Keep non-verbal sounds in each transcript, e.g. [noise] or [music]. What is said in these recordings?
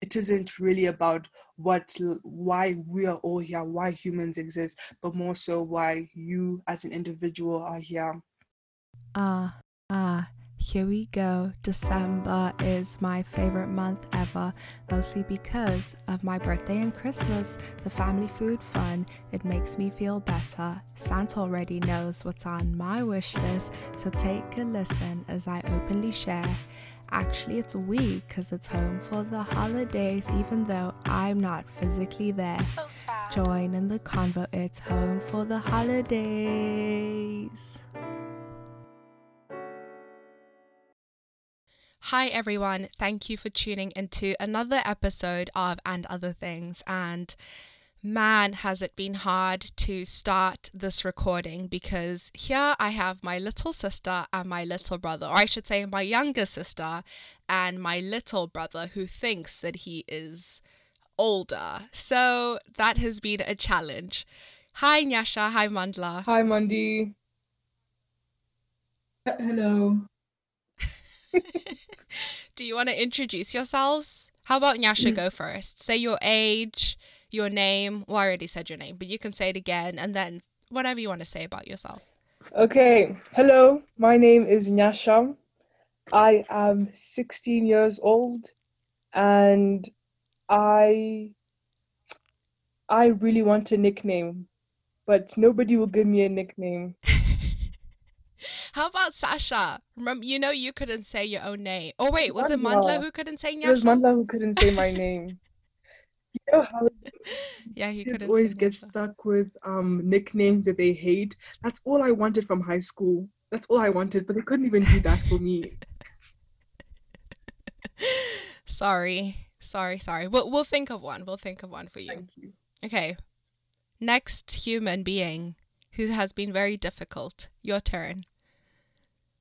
it isn't really about what why we are all here why humans exist but more so why you as an individual are here ah uh, ah uh, here we go. December is my favorite month ever, mostly because of my birthday and Christmas, the family food fun. It makes me feel better. Santa already knows what's on my wish list, so take a listen as I openly share. Actually, it's we because it's home for the holidays, even though I'm not physically there. So Join in the convo, it's home for the holidays. Hi, everyone. Thank you for tuning into another episode of And Other Things. And man, has it been hard to start this recording because here I have my little sister and my little brother, or I should say, my younger sister and my little brother who thinks that he is older. So that has been a challenge. Hi, Nyasha. Hi, Mandla. Hi, Mandi. Hello. [laughs] [laughs] Do you want to introduce yourselves? How about Nyasha mm. go first? Say your age, your name. Well, I already said your name, but you can say it again and then whatever you want to say about yourself. Okay. Hello, my name is Nyasha. I am 16 years old and I I really want a nickname, but nobody will give me a nickname. [laughs] How about Sasha? Remember, you know you couldn't say your own name. Oh wait, was it Mandla who couldn't say Nyasha? It was Mandla who couldn't say my [laughs] name. You know how [laughs] yeah, he could always get stuck with um nicknames that they hate. That's all I wanted from high school. That's all I wanted, but they couldn't even do that for me. [laughs] sorry, sorry, sorry. We'll we'll think of one. We'll think of one for you. Thank you. Okay. Next human being who has been very difficult. Your turn.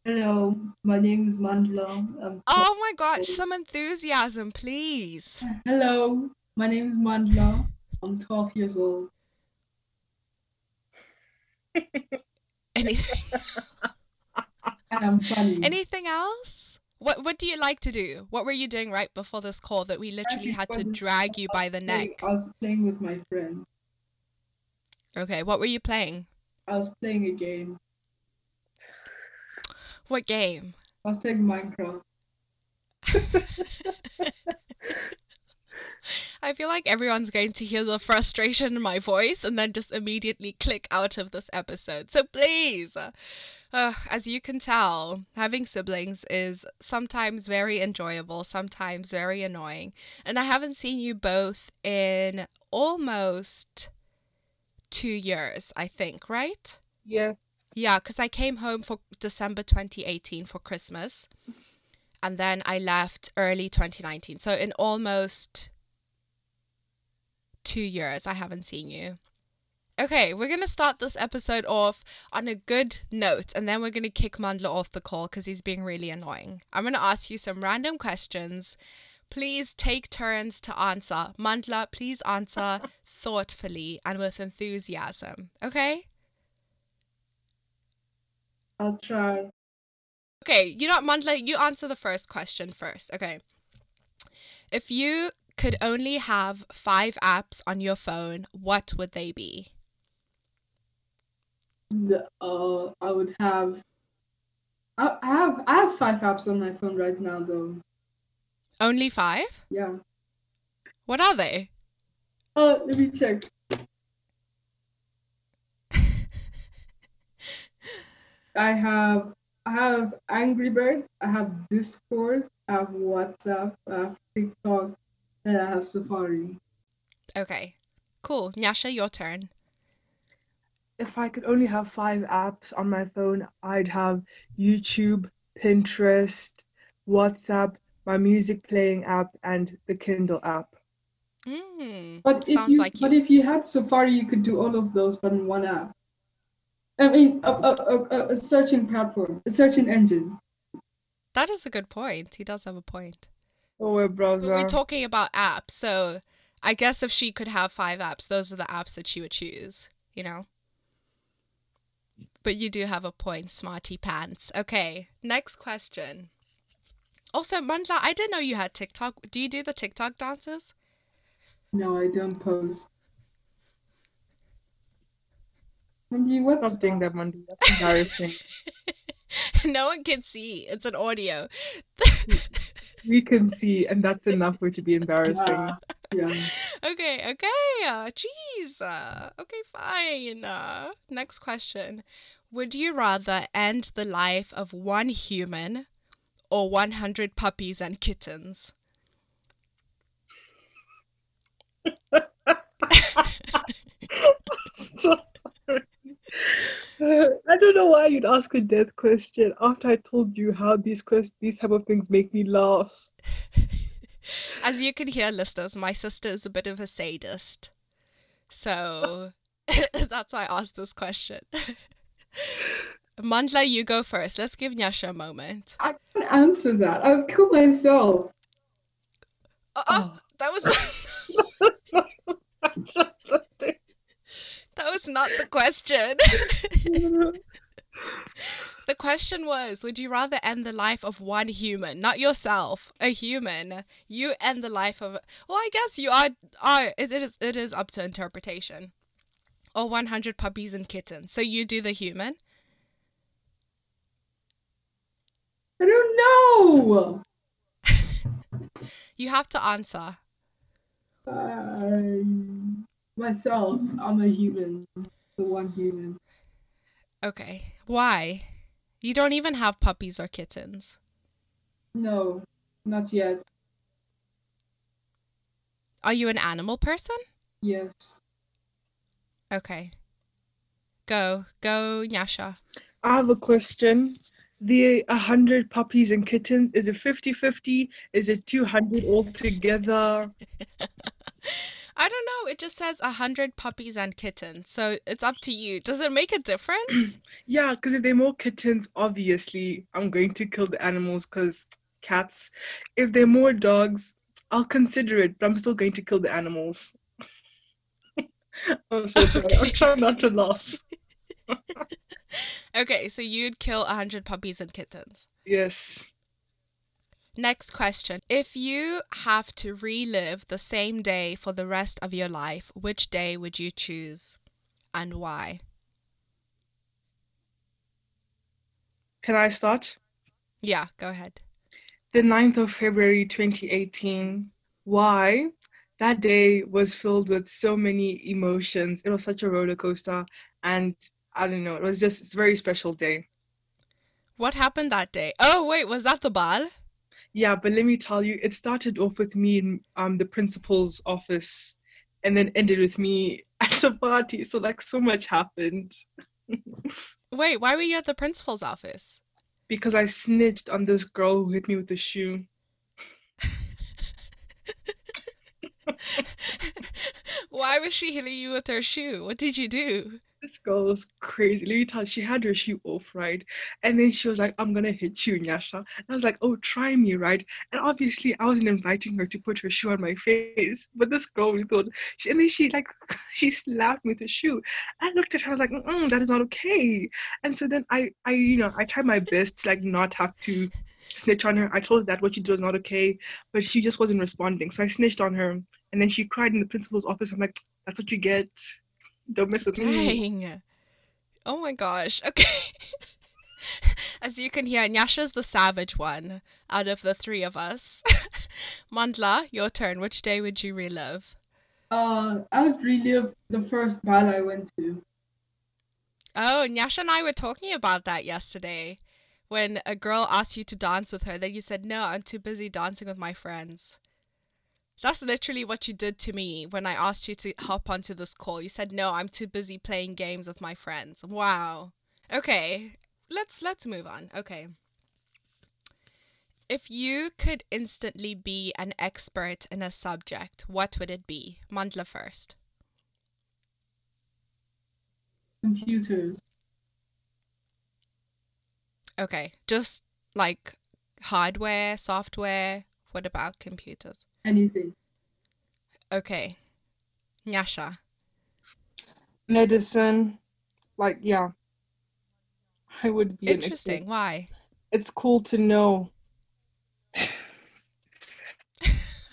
Hello, my name is Mandla. I'm oh my gosh, some enthusiasm, please. Hello, my name is Mandla. I'm 12 years old. [laughs] Anything? I'm funny. Anything else? What What do you like to do? What were you doing right before this call that we literally had to drag you by the neck? I was playing with my friend. Okay, what were you playing? I was playing a game. What game? I was playing Minecraft. [laughs] I feel like everyone's going to hear the frustration in my voice and then just immediately click out of this episode. So please, uh, as you can tell, having siblings is sometimes very enjoyable, sometimes very annoying. And I haven't seen you both in almost two years, I think, right? Yeah. Yeah, because I came home for December 2018 for Christmas. And then I left early 2019. So in almost two years, I haven't seen you. Okay, we're going to start this episode off on a good note and then we're going to kick Mandla off the call because he's being really annoying. I'm going to ask you some random questions. Please take turns to answer. Mandla, please answer [laughs] thoughtfully and with enthusiasm. Okay? I'll try. Okay, you know, Mandla, you answer the first question first. Okay. If you could only have five apps on your phone, what would they be? The, uh, I would have. I, I have I have five apps on my phone right now, though. Only five? Yeah. What are they? Oh, let me check. [laughs] I have I have Angry Birds, I have Discord, I have WhatsApp, I have TikTok, and I have Safari. Okay. Cool. Nyasha, your turn. If I could only have five apps on my phone, I'd have YouTube, Pinterest, WhatsApp, my music playing app, and the Kindle app. Mm, but if you, like you. but if you had Safari, you could do all of those, but in one app. I mean, a, a, a, a searching platform, a searching engine. That is a good point. He does have a point. Oh, a browser. But we're talking about apps, so I guess if she could have five apps, those are the apps that she would choose. You know. But you do have a point, smarty pants. Okay, next question. Also, Mandla, I didn't know you had TikTok. Do you do the TikTok dances? No, I don't post. Mandy, what's Stop doing that, Mandy. That's [laughs] embarrassing. no one can see. It's an audio. Mm. We can see, and that's enough for it to be embarrassing. Yeah. yeah. okay, okay. Uh, jeez. Uh, okay, fine. Uh, next question. Would you rather end the life of one human or 100 puppies and kittens? so [laughs] [laughs] sorry. [laughs] I don't know why you'd ask a death question after I told you how these quest- these type of things make me laugh. [laughs] As you can hear, listeners, my sister is a bit of a sadist. So [laughs] that's why I asked this question. Mandla, you go first. Let's give Nyasha a moment. I can't answer that. I'll kill myself. Uh, oh, that was that was not the question. [laughs] the question was Would you rather end the life of one human, not yourself, a human? You end the life of. Well, I guess you are. are it, it, is, it is up to interpretation. Or 100 puppies and kittens. So you do the human? I don't know. [laughs] you have to answer. Uh, myself, I'm a human. The one human. Okay. Why? You don't even have puppies or kittens. No, not yet. Are you an animal person? Yes. Okay. Go. Go, Nyasha. I have a question. The 100 puppies and kittens, is it 50 50? Is it 200 altogether? [laughs] I don't know. It just says 100 puppies and kittens. So it's up to you. Does it make a difference? [clears throat] yeah, because if they're more kittens, obviously I'm going to kill the animals because cats. If they're more dogs, I'll consider it, but I'm still going to kill the animals. [laughs] I'm so sorry. I'm trying not to laugh. [laughs] okay, so you'd kill 100 puppies and kittens. Yes. Next question. If you have to relive the same day for the rest of your life, which day would you choose and why? Can I start? Yeah, go ahead. The 9th of February 2018. Why? That day was filled with so many emotions. It was such a roller coaster and I don't know, it was just a very special day. What happened that day? Oh, wait, was that the ball? Yeah, but let me tell you, it started off with me in um the principal's office and then ended with me [laughs] at a party. So like so much happened. [laughs] Wait, why were you at the principal's office? Because I snitched on this girl who hit me with a shoe. [laughs] why was she hitting you with her shoe? What did you do? This girl was crazy. Let me tell you, she had her shoe off, right? And then she was like, I'm gonna hit you, Nyasha. And I was like, oh, try me, right? And obviously, I wasn't inviting her to put her shoe on my face, [laughs] but this girl we thought, she, and then she like, [laughs] she slapped me with the shoe. I looked at her, I was like, that is not okay. And so then I, I, you know, I tried my best to like not have to snitch on her. I told her that what she did was not okay, but she just wasn't responding. So I snitched on her, and then she cried in the principal's office. I'm like, that's what you get. Don't mess with Dang. me. Oh my gosh. [laughs] Okay. As you can hear, Nyasha's the savage one out of the three of us. [laughs] Mandla, your turn. Which day would you relive? Uh, I would relive the first ball I went to. Oh, Nyasha and I were talking about that yesterday. When a girl asked you to dance with her, then you said, No, I'm too busy dancing with my friends. That's literally what you did to me when I asked you to hop onto this call. You said, "No, I'm too busy playing games with my friends." Wow. Okay. Let's let's move on. Okay. If you could instantly be an expert in a subject, what would it be? Mandla first. Computers. Okay. Just like hardware, software. What about computers? Anything. Okay. Nyasha. Medicine, like yeah. I would be Interesting. Why? It's cool to know.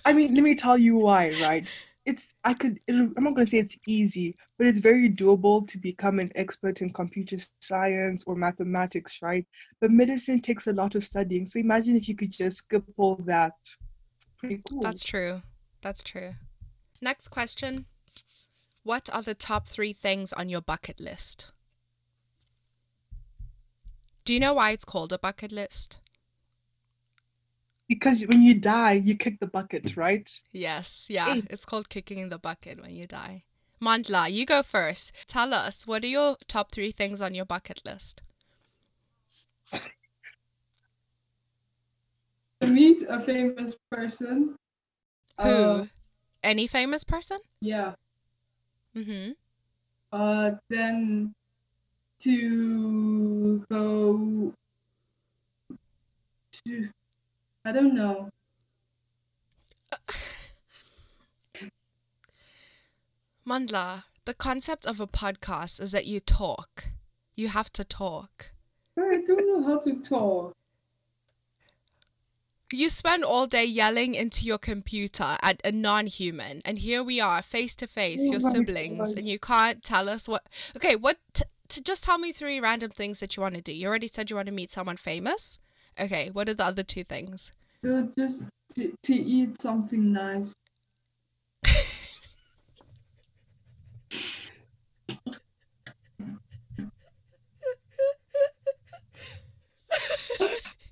I mean, let me tell you why, right? It's I could I'm not gonna say it's easy, but it's very doable to become an expert in computer science or mathematics, right? But medicine takes a lot of studying. So imagine if you could just skip all that. Pretty cool. That's true. That's true. Next question. What are the top three things on your bucket list? Do you know why it's called a bucket list? Because when you die, you kick the bucket, right? Yes, yeah. Hey. It's called kicking in the bucket when you die. Mandla, you go first. Tell us, what are your top three things on your bucket list? [laughs] Meet a famous person. Who? Uh, Any famous person? yeah. Mm-hmm. Uh, then to go to, I don't know. [laughs] Mandla, the concept of a podcast is that you talk. You have to talk. I don't know how to talk. You spend all day yelling into your computer at a non human, and here we are, face to face, Oh your siblings, and you can't tell us what. Okay, what. T- to just tell me three random things that you want to do. You already said you want to meet someone famous. Okay, what are the other two things? Uh, just to, to eat something nice. [laughs]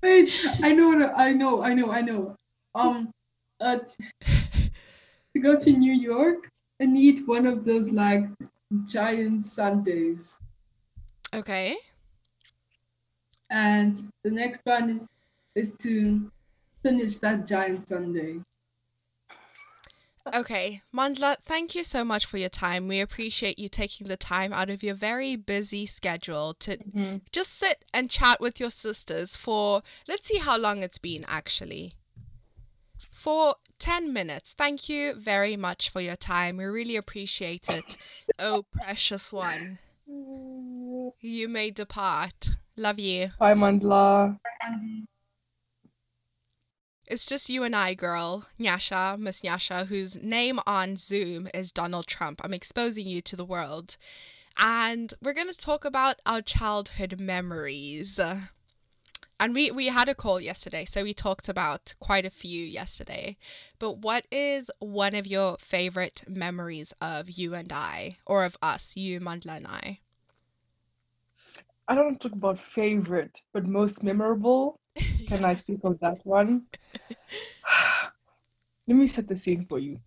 Wait, I know, what- I know, I know, I know. Um, uh, to go to New York and eat one of those like giant sundaes. Okay. And the next one is to finish that giant sundae. Okay, Mandla, thank you so much for your time. We appreciate you taking the time out of your very busy schedule to Mhm. just sit and chat with your sisters for, let's see how long it's been actually. For 10 minutes. Thank you very much for your time. We really appreciate it. Oh, precious one. You may depart. Love you. Bye, Mandla. Andy. It's just you and I, girl. Nyasha, Miss Nyasha, whose name on Zoom is Donald Trump. I'm exposing you to the world. And we're going to talk about our childhood memories. And we, we had a call yesterday, so we talked about quite a few yesterday. But what is one of your favorite memories of you and I, or of us, you, Mandla, and I? I don't want to talk about favorite, but most memorable. [laughs] Can I speak of that one? [sighs] Let me set the scene for you.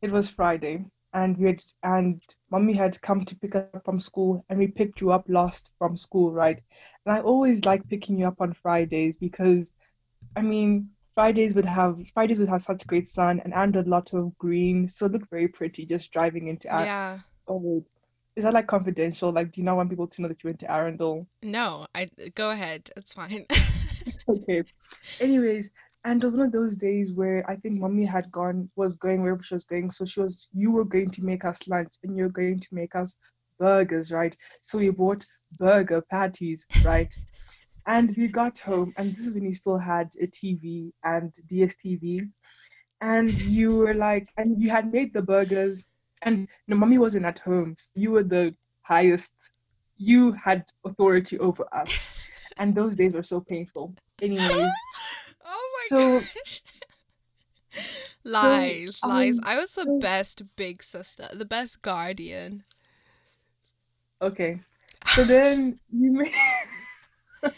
It was Friday, and we had and mommy had come to pick up from school, and we picked you up last from school, right? And I always like picking you up on Fridays because, I mean, Fridays would have Fridays would have such great sun and and a lot of green, so it looked very pretty just driving into. Ar- yeah. Oh is that like confidential? Like, do you not want people to know that you went to Arundel? No, I go ahead. It's fine. [laughs] [laughs] Okay. Anyways, and it was one of those days where I think mommy had gone, was going wherever she was going. So she was, you were going to make us lunch and you're going to make us burgers, right? So we bought burger patties, right? And we got home, and this is when you still had a TV and DSTV. And you were like, and you had made the burgers, and no, mommy wasn't at home. So you were the highest, you had authority over us. And those days were so painful. Anyways, [laughs] oh my So- gosh. [laughs] lies, lies. um, I was the so- best big sister, the best guardian. Okay. So then you made [laughs]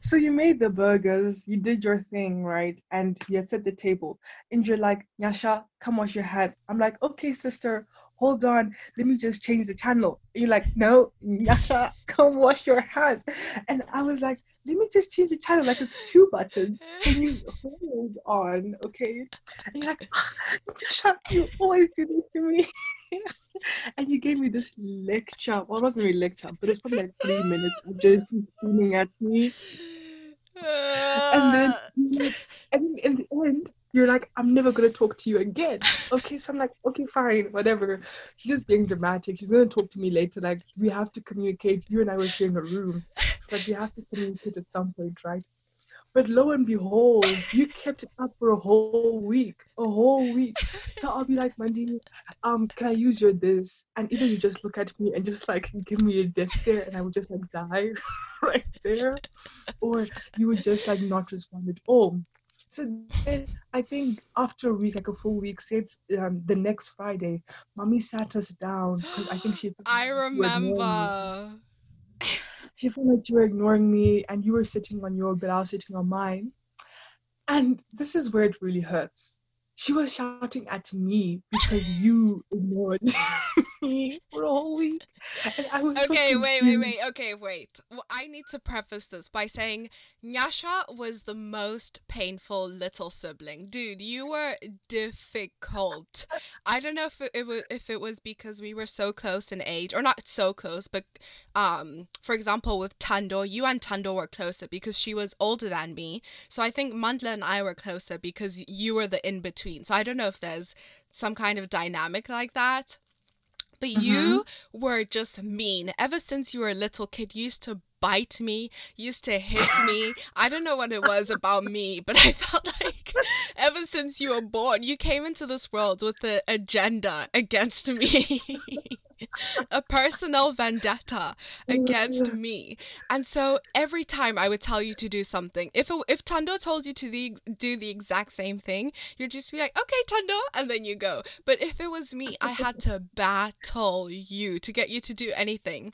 So you made the burgers, you did your thing, right? And you had set the table. And you're like, Nyasha, come wash your hands. I'm like, okay, sister, hold on. Let me just change the channel. And you're like, no, Nyasha, [laughs] come wash your hands. And I was like, let me just change the channel like it's two buttons. Can you hold on, okay? And you're like, ah, Nyasha, you always do this to me. [laughs] and you gave me this lecture. Well, it wasn't really a lecture, but it's probably like three minutes of just screaming at me. [sighs] And then, and in the end, you're like, I'm never gonna talk to you again. Okay, so I'm like, okay, fine, whatever. She's just being dramatic. She's gonna talk to me later. Like, we have to communicate. You and I were sharing a room, so like we have to communicate at some point, right? But lo and behold, you kept it up for a whole week, a whole week. So I'll be like, Mandy, um, can I use your this? And either you just look at me and just like give me a death stare, and I would just like die [laughs] right there, or you would just like not respond at all. So then I think after a week, like a full week, say it's um, the next Friday, mommy sat us down because I think she. [gasps] I remember. [laughs] She felt like you were ignoring me and you were sitting on your bed, I was sitting on mine. And this is where it really hurts. She was shouting at me because you ignored [laughs] me for a whole week. And I was so Okay, wait, wait, wait. Okay, wait. Well, I need to preface this by saying Nyasha was the most painful little sibling. Dude, you were difficult. I don't know if it, it was if it was because we were so close in age, or not so close, but um, for example, with Tando, you and Tando were closer because she was older than me. So I think Mandla and I were closer because you were the in between. So I don't know if there's some kind of dynamic like that. But mm-hmm. you were just mean. Ever since you were a little kid, you used to bite me, used to hit [laughs] me. I don't know what it was about me, but I [laughs] felt like ever since you were born, you came into this world with an agenda against me. [laughs] a personal vendetta against me. And so every time I would tell you to do something, if it, if Tando told you to the, do the exact same thing, you'd just be like, "Okay, Tando," and then you go. But if it was me, I had to battle you to get you to do anything.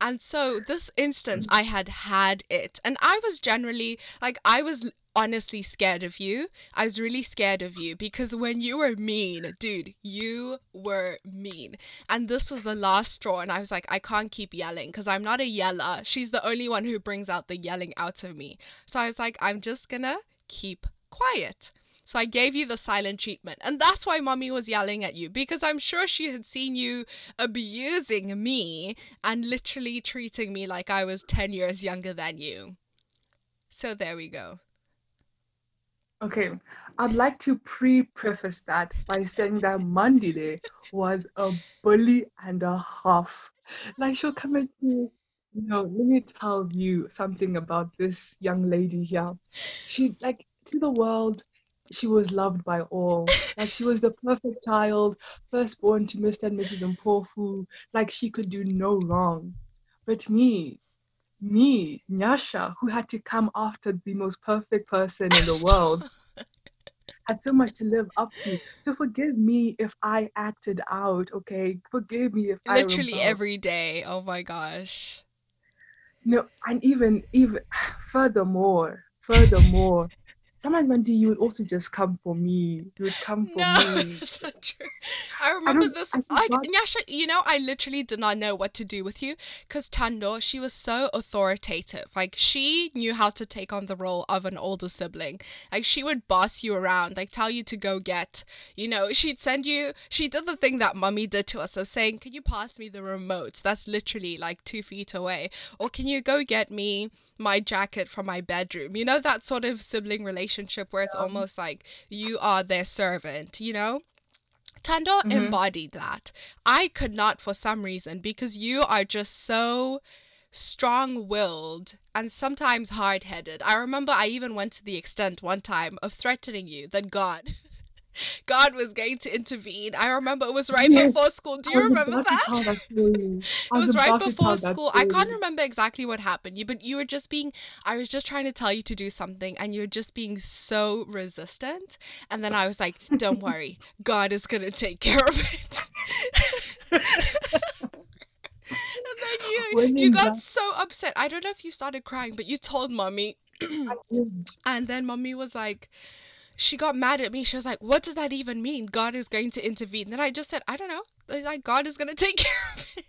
And so this instance, mm. I had had it, and I was generally like, I was honestly scared of you. I was really scared of you because when you were mean, dude, you were mean. And this was the last straw. And I was like, I can't keep yelling because I'm not a yeller. She's the only one who brings out the yelling out of me. So I was like, I'm just gonna keep quiet. So I gave you the silent treatment. And that's why mommy was yelling at you because I'm sure she had seen you abusing me and literally treating me like I was 10 years younger than you. So there we go. Okay, I'd like to pre-preface that by saying that Mandile was a bully and a half. Like she'll come at you, you know, let me tell you something about this young lady here. She like to the world, she was loved by all. Like she was the perfect child, firstborn to Mr. and Mrs. Mpofu. Like she could do no wrong. But me, me, Nyasha, who had to come after the most perfect person in the world, [laughs] had so much to live up to. So forgive me if I acted out, okay? Forgive me if I Literally every day. Oh my gosh. No, and even even [sighs] furthermore, furthermore, sometimes Mandy, you would also just come for me. You would come for No, [laughs] me. that's not true. I remember don't- this. I Nyasha, you know, I literally did not know what to do with you because Tando, she was so authoritative. Like she knew how to take on the role of an older sibling. Like she would boss you around, like tell you to go get. You know, she'd send you. She did the thing that mummy did to us of saying, "Can you pass me the remote?" That's literally like two feet away. Or can you go get me my jacket from my bedroom? You know that sort of sibling relationship where it's almost like you are their servant. You know. Tando Mhm. embodied that. I could not for some reason because you are just so strong willed and sometimes hard headed. I remember I even went to the extent one time of threatening you that God. God was going to intervene. I remember it was right Yes, before school. Do you remember that? that. [laughs] It was right before school. I can't remember exactly what happened. You, but you were just being. I was just trying to tell you to do something, and you were just being so resistant. And then I was like, "Don't worry, God is gonna take care of it." [laughs] and then you you got so upset. I don't know if you started crying, but you told mommy, [clears throat] and then mommy was like. She got mad at me. She was like, "What does that even mean? God is going to intervene." Then I just said, "I don't know. Like God is going to take [laughs] care of it."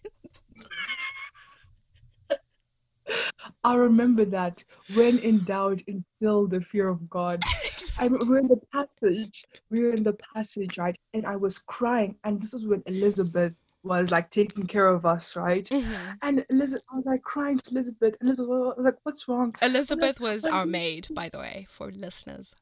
I remember that when in doubt, instill the fear of God. [laughs] I were in the passage, we were in the passage, right? And I was crying, and this was when Elizabeth was like taking care of us, right? Mhm. And Elizabeth, I was like crying to Elizabeth. and Elizabeth was like, "What's wrong?" Elizabeth was our maid, by the way, for listeners.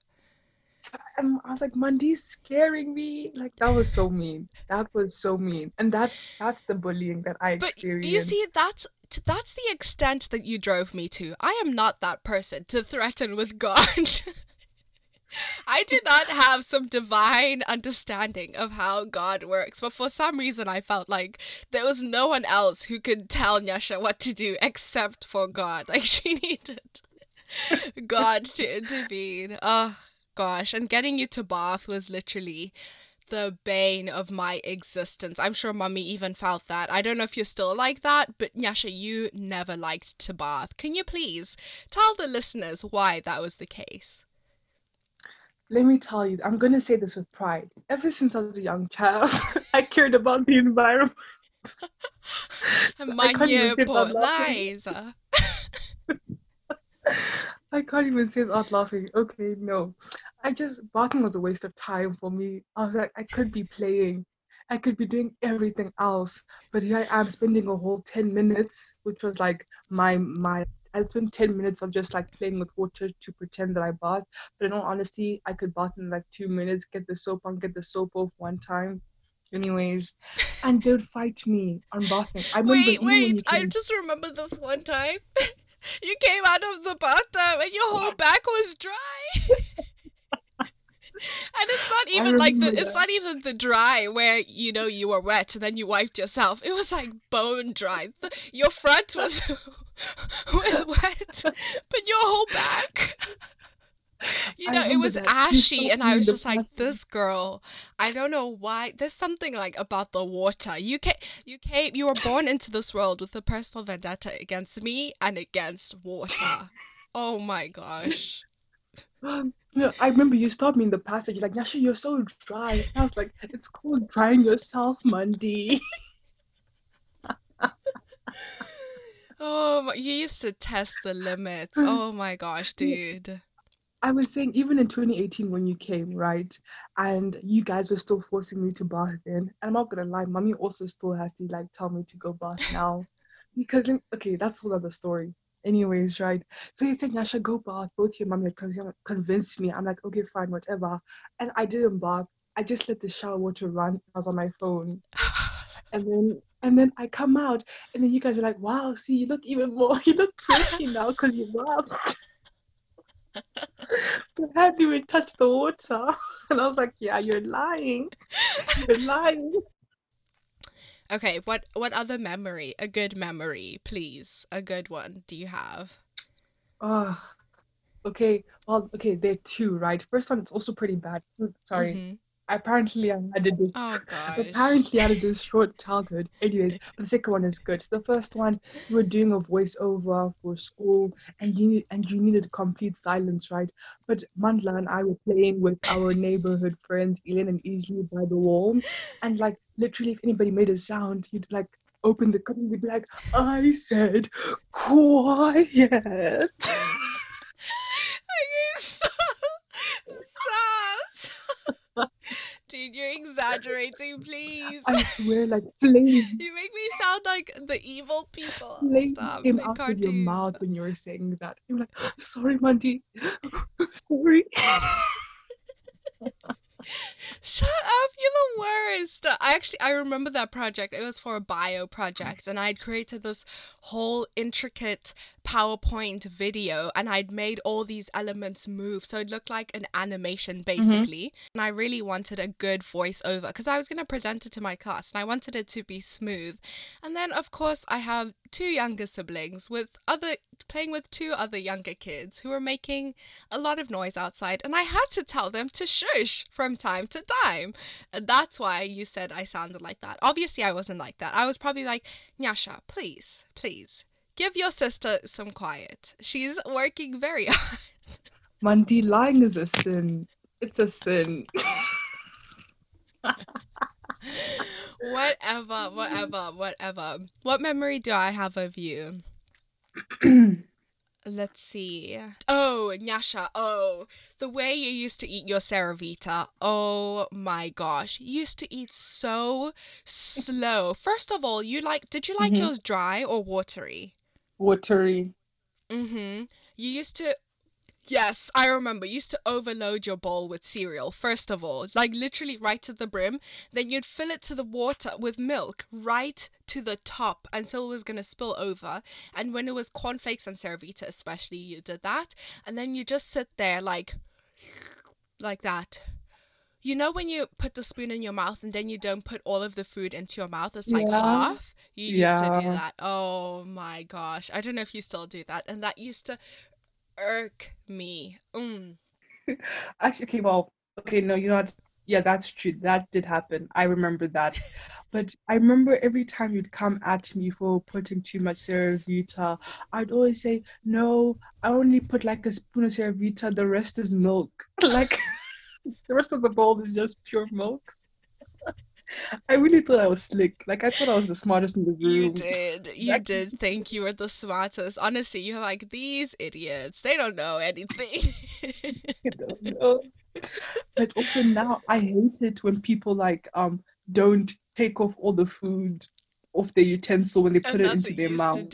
And I was like, "Mandy's scaring me." Like that was so mean. That was so mean, and that's that's the bullying that I But experienced. you see, that's that's the extent that you drove me to. I am not that person to threaten with God. [laughs] I did not have some divine understanding of how God works, but for some reason I felt like there was no one else who could tell Nyasha what to do except for God. [laughs] Like she needed [laughs] God to intervene. Oh gosh, and getting you to Bath was literally the bane of my existence. I'm sure mummy even felt that. I don't know if you're still like that, but Nyasha, you never liked to bath. Can you please tell the listeners why that was the case? Let me tell you, I'm going to say this with pride. Ever since I was a young child, [laughs] I cared about the environment. so My lies. I can't even say that laughing. Okay, no. I just bathing was a waste of time for me. I was like, I could be playing. I could be doing everything else. But here I am spending a whole 10 minutes, which was like my my I spent 10 minutes of just like playing with water to pretend that I bath. But in all honesty, I could bath in like two minutes, get the soap on, get the soap off one time. Anyways, and they would fight me on bathing. I wait, wait, I just remember this one time. [laughs] [laughs] you came out of the bathtub and your whole [laughs] back was dry. [laughs] and it's not even like the that. it's not even the dry where you know you were wet and then you wiped yourself. It was like bone dry. Your front was was wet, but your whole back. [laughs] You know, it was that. [laughs] ashy, and I was just like, "This girl, I don't know why. There's something like about the water. You came, you came, you were born into this world with a personal vendetta against me and against water. Oh my gosh." [gasps] I remember you stopped me in the passage. You're like, Nyasha, you're so dry. And I was like, it's called drying yourself, Mandy. [laughs] oh, you used to test the limits. Oh my gosh, dude. I was saying, even in 2018 when you came, right? And you guys were still forcing me to bath in. And I'm not gonna lie, mommy also still has to like tell me to go bath [laughs] now. because okay, that's whole other story anyways, right? So he said, Nyasha, go bath. Both your mom because you convinced me. I'm like, okay, fine, whatever. And I didn't bath. I just let the shower water run. I was on my phone. [laughs] and then and then I come out, and then you guys were like, wow, see, you look even more, [laughs] you look pretty now because you bathed. But I hadn't even touched the water. [laughs] And I was like, yeah, you're lying. You're [laughs] lying. Okay, what what other memory? A good memory, please. A good one. Do you have? Oh, okay. Well, okay. There are two, right? First one, it's also pretty bad. Sorry. Mm-hmm apparently um, I had this. Oh god. Apparently I had a short childhood. Anyways, the second one is good. So the first one, you were doing a voiceover for school, and you need, and you needed complete silence, right? But Mandla and I were playing with our neighborhood friends, Elaine and Easley, by the wall, and like literally, if anybody made a sound, you'd like open the curtain, you'd be like, "I said quiet." [laughs] Dude, you're exaggerating, please. I swear, like flames. You make me sound like the evil people. Flames Stop. came out cartoons. of your mouth when you were saying that. You're like, sorry, Mandy. [laughs] sorry. [laughs] Shut up, you're the worst. I actually I remember that project. It was for a bio project and I'd created this whole intricate PowerPoint video and I'd made all these elements move so it looked like an animation mm-hmm. basically. Mm-hmm. And I really wanted a good voiceover because I was going to present it to my class and I wanted it to be smooth. And then of course I have two younger siblings with other playing with two other younger kids who were making a lot of noise outside and I had to tell them to shush from time to time. And that's why you said I sounded like that. Obviously I wasn't like that. I was probably like, Nyasha, please, please Give your sister some quiet. She's working very [laughs] hard. Mandy, lying is a sin. It's a sin. [laughs] whatever, whatever, whatever. What memory do I have of you? [clears throat] Let's see. Oh, Nyasha. Oh, the way you used to eat your Cerevita. Oh my gosh. You used to eat so slow. First of all, you like did you like mm-hmm. yours dry or watery? watery. Mm-hmm. You used to Yes, I remember. You used to overload your bowl with cereal, first of all, like literally right to the brim. Then you'd fill it to the water with milk right to the top until it was going to spill over. And when it was cornflakes and Cerevita, especially, you did that. And then you just sit there like, like that. You know when you put the spoon in your mouth and then you don't put all of the food into your mouth, it's like Yeah. half. You used to do that. Oh my gosh. I don't know if you still do that. And that used to irk me. Mm. [laughs] Actually, okay, well, okay, no, you know what? Yeah, that's true. That did happen. I remember that. But I remember every time you'd come at me for putting too much Cerevita, I'd always say, no, I only put like a spoon of Cerevita, the rest is milk. [laughs] Like [laughs] the rest of the bowl is just pure milk. I really thought I was slick. Like I thought I was the smartest in the room. You did. [laughs] You Like- did think you were the smartest. Honestly, you're like, these idiots, they don't know anything. [laughs] Don't know. But also now I hate it when people like um don't take off all the food off their utensil when they put and it into what their mouth. [laughs]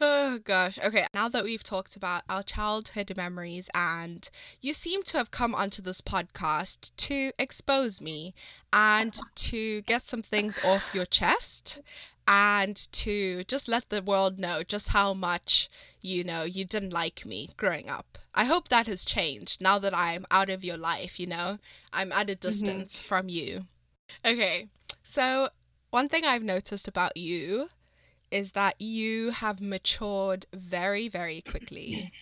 to do. It's so frustrating. Oh gosh. Okay, now that we've talked about our childhood memories and you seem to have come onto this podcast to expose me and [laughs] to get some things off your chest and to just let the world know just how much you know you didn't like me growing up. I hope that has changed now that I'm out of your life, you know. I'm at a mm-hmm. distance from you. Okay. So, one thing I've noticed about you is that you have matured very, very quickly.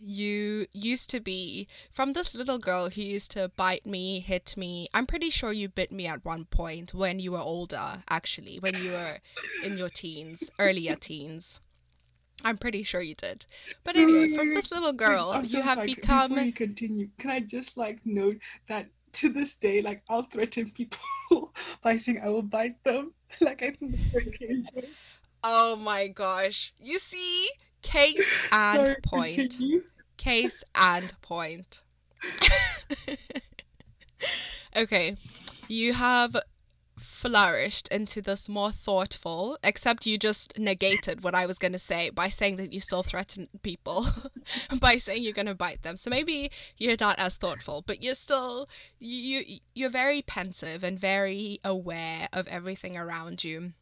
You used to be from this little girl who used to bite me, hit me. I'm pretty sure you bit me at one point when you were older, actually, when you were in your teens, earlier teens. I'm pretty sure you did. But anyway, from this little girl, I'm so you have sorry. become. Before you continue, can I just like note that to this day, like I'll threaten people [laughs] by saying I will bite them. [laughs] Like I think the case. Oh my gosh. You see? Case [laughs] and Sorry, point. continue. Case and point. [laughs] okay, you have flourished into this more thoughtful, except you just negated what I was going to say by saying that you still threaten people [laughs] by saying you're going to bite them. So maybe you're not as thoughtful, but you're still you you- you're very pensive and very aware of everything around you.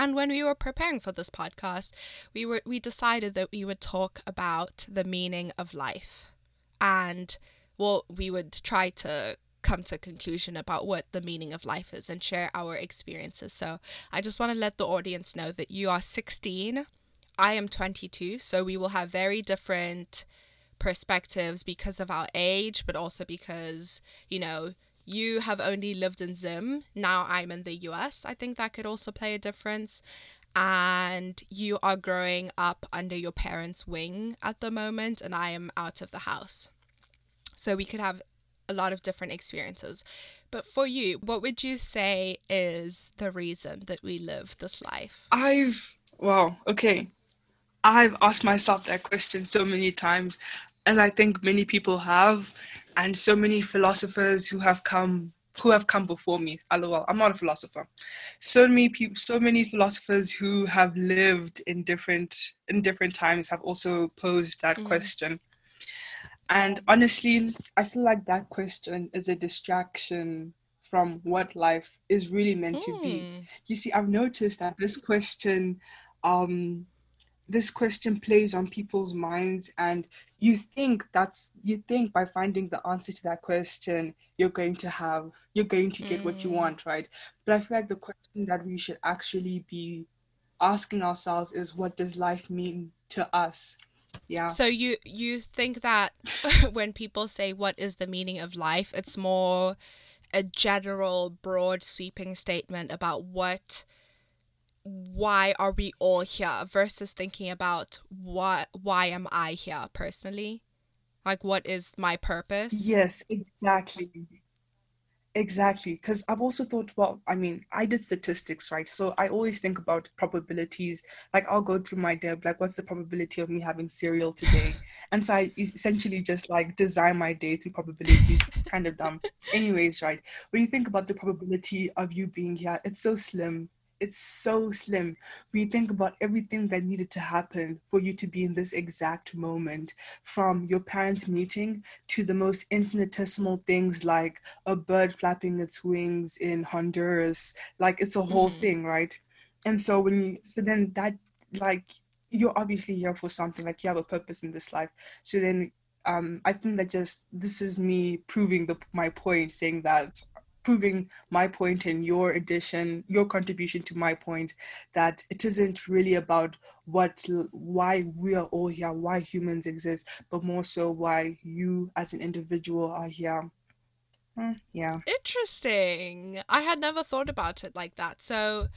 And when we were preparing for this podcast, we were we decided that we would talk about the meaning of life. And well, we would try to come to a conclusion about what the meaning of life is and share our experiences. So, I just want to let the audience know that you are 16, I am 22, so we will have very different perspectives because of our age, but also because, you know, you have only lived in Zim. Now I'm in the US. I think that could also play a difference. And you are growing up under your parents' wing at the moment, and I am out of the house. So we could have a lot of different experiences. But for you, what would you say is the reason that we live this life? I've, well, okay. I've asked myself that question so many times, as I think many people have, and so many philosophers who have come who have come before me. LOL, I'm not a philosopher. So many people, so many philosophers who have lived in different in different times have also posed that Mhm. question. And honestly, I feel like that question is a distraction from what life is really meant to be Hmm. you see i've noticed that this question um this question plays on people's minds and you think that's you think by finding the answer to that question you're going to have you're going to get what you Mm. want right? But i feel like the question that we should actually be asking ourselves is what does life mean to us? Yeah. So you you think that [laughs] when people say what is the meaning of life, it's more a general broad sweeping statement about what why are we all here versus thinking about what why am I here personally? Like what is my purpose? Yes, exactly. Exactly. Because I've also thought, well, I mean, I did statistics, right? So I always think about probabilities. Like I'll go through my day, like what's the probability of me having cereal today? [laughs] And so I essentially just like design my day through probabilities. It's kind of dumb. Anyways, right? When you think about the probability of you being here, it's so slim. It's so slim. When you think about everything that needed to happen for you to be in this exact moment from your parents meeting to the most infinitesimal things like a bird flapping its wings in honduras like it's a whole Mhm. thing right? And so when you so then that like you're obviously here for something like you have a purpose in this life. So then um i think that just this is me proving the my point saying that proving my point and your addition your contribution to my point that it isn't really about what why we are all here why humans exist but more so why you as an individual are here Hmm, yeah Interesting. I had never thought about it like that. So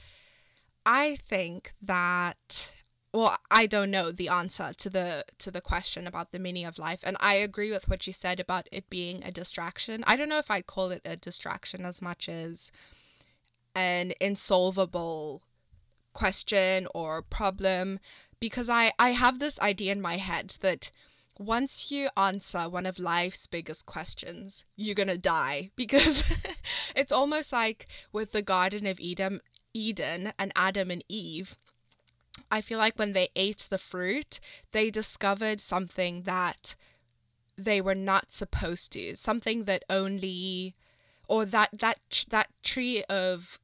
I think that well, I don't know the answer to the to the question about the meaning of life and I agree with what you said about it being a distraction. I don't know if I'd call it a distraction as much as an insolvable question or problem because I I have this idea in my head that once you answer one of life's biggest questions, you're going to die [laughs] because it's almost like with the Garden of Eden, Eden and Adam and Eve. I feel like when they ate the fruit, they discovered something that they were not supposed to, something that only or that that that tree of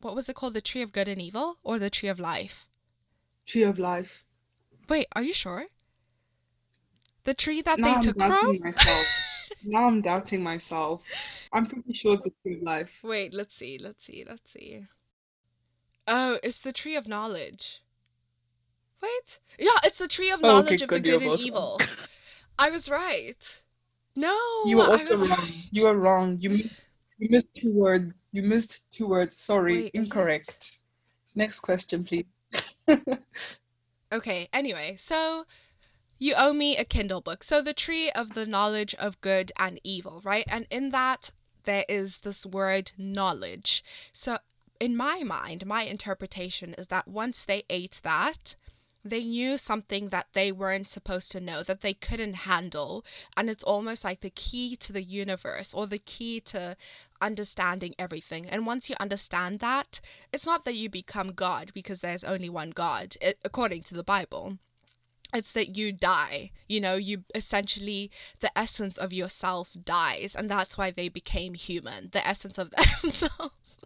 what was it called? The tree of good and evil or the tree of life? tree of life Wait, are you sure? The tree that now they i'm took from? myself [laughs] now i'm doubting myself i'm pretty sure it's the tree of life Wait, let's see, let's see, let's see. Oh, it's the tree of knowledge. Wait. Yeah, it's the tree of Oh, okay, knowledge of the good, you're good and evil. [laughs] I was right. No, You were also wrong. right. You were wrong. You you missed two words. You missed two words. Sorry, Wait, incorrect. Next question, please. [laughs] Okay, anyway, so you owe me a Kindle book. So the tree of the knowledge of good and evil, right? And in that there is this word knowledge. So in my mind, my interpretation is that once they ate that, they knew something that they weren't supposed to know, that they couldn't handle. And it's almost like the key to the universe or the key to understanding everything. And once you understand that, it's not that you become God because there's only one God, according to the Bible. It's that you die. You know, you essentially, the essence of yourself dies. And that's why they became human, the essence of [laughs] themselves.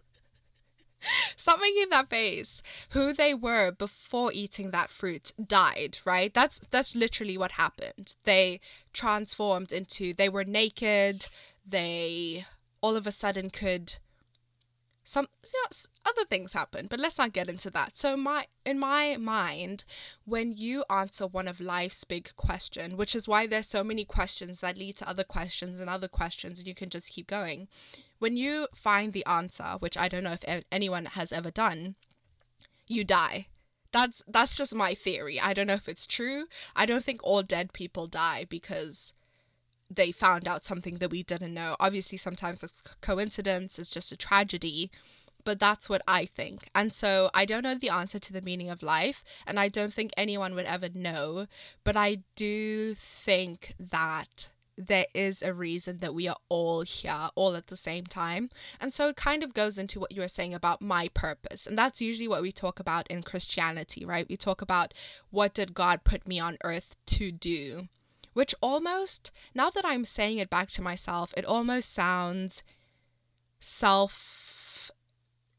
[laughs] Stop making that face. Who they were before eating that fruit died, right? That's that's literally what happened. They transformed into they were naked, they all of a sudden could some yes, other things happen, but let's not get into that. So my in my mind, when you answer one of life's big question, which is why there's so many questions that lead to other questions and other questions and you can just keep going. When you find the answer, which I don't know if anyone has ever done, you die. That's that's just my theory. I don't know if it's true. I don't think all dead people die because they found out something that we didn't know. Obviously, sometimes it's coincidence, it's just a tragedy, but that's what I think. And so I don't know the answer to the meaning of life, and I don't think anyone would ever know, but I do think that there is a reason that we are all here all at the same time. And so it kind of goes into what you were saying about my purpose. And that's usually what we talk about in Christianity, right? We talk about what did God put me on earth to do? Which almost, now that I'm saying it back to myself, it almost sounds self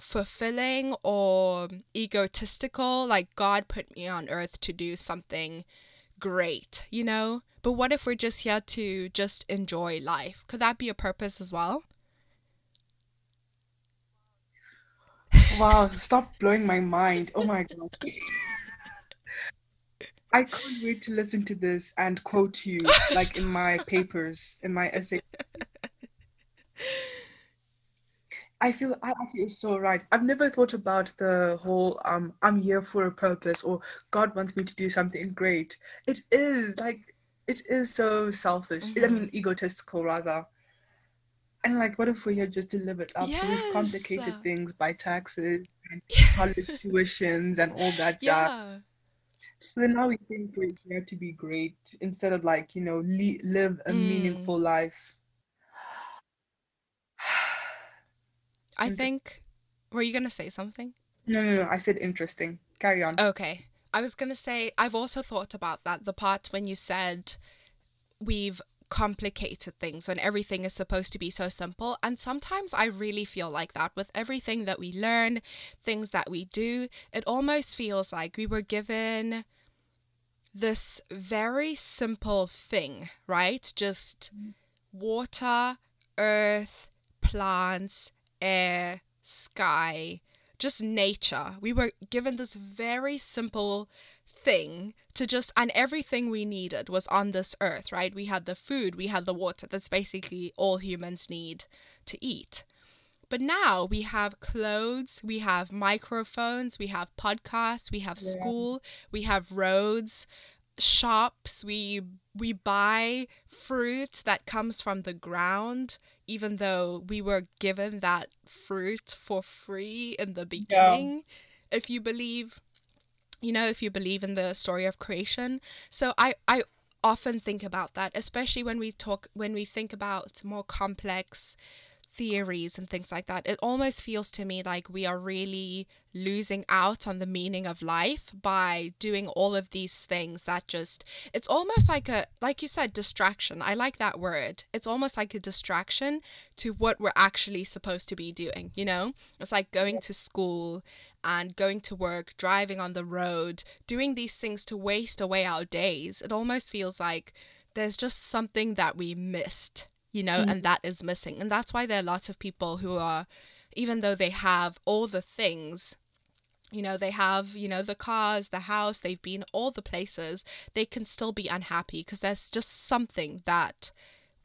fulfilling or egotistical. Like God put me on earth to do something great, you know? But what if we're just here to just enjoy life? Could that be a purpose as well? Wow, stop blowing my mind. Oh my God. [laughs] I can't wait to listen to this and quote you [laughs] like in my papers, in my essay. I feel I actually is so right. I've never thought about the whole um I'm here for a purpose or God wants me to do something great. It is like it is so selfish. I Mhm. mean egotistical rather. And like what if we're here just to live it up? We've complicated things by taxes and [laughs] college tuitions and all that jazz. Yeah. So then now we think we're here to be great instead of like, you know, li live a Mm. meaningful life. I think were you gonna say something? No, no, no. I said interesting. Carry on. Okay. I was going to say, I've also thought about that. The part when you said we've complicated things when everything is supposed to be so simple. And sometimes I really feel like that with everything that we learn, things that we do. It almost feels like we were given this very simple thing, right? Just water, earth, plants, air, sky, just nature. We were given this very simple thing to just and everything we needed was on this earth, right? We had the food, we had the water. That's basically all humans need to eat. But now we have clothes, we have microphones, we have podcasts, we have school, we have roads, shops, we we buy fruit that comes from the ground even though we were given that fruit for free in the beginning. Yeah. If you believe you know, if you believe in the story of creation. So I I often think about that, especially when we talk when we think about more complex theories and things like that, it almost feels to me like we are really losing out on the meaning of life by doing all of these things that just it's almost like a like you said distraction. I like that word. It's almost like a distraction to what we're actually supposed to be doing, you know? It's like going to school and going to work, driving on the road, doing these things to waste away our days. It almost feels like there's just something that we missed you know, mm-hmm. and that is missing. And that's why there are lots of people who are, even though they have all the things, you know, they have, you know, the cars, the house, they've been all the places, they can still be unhappy because there's just something that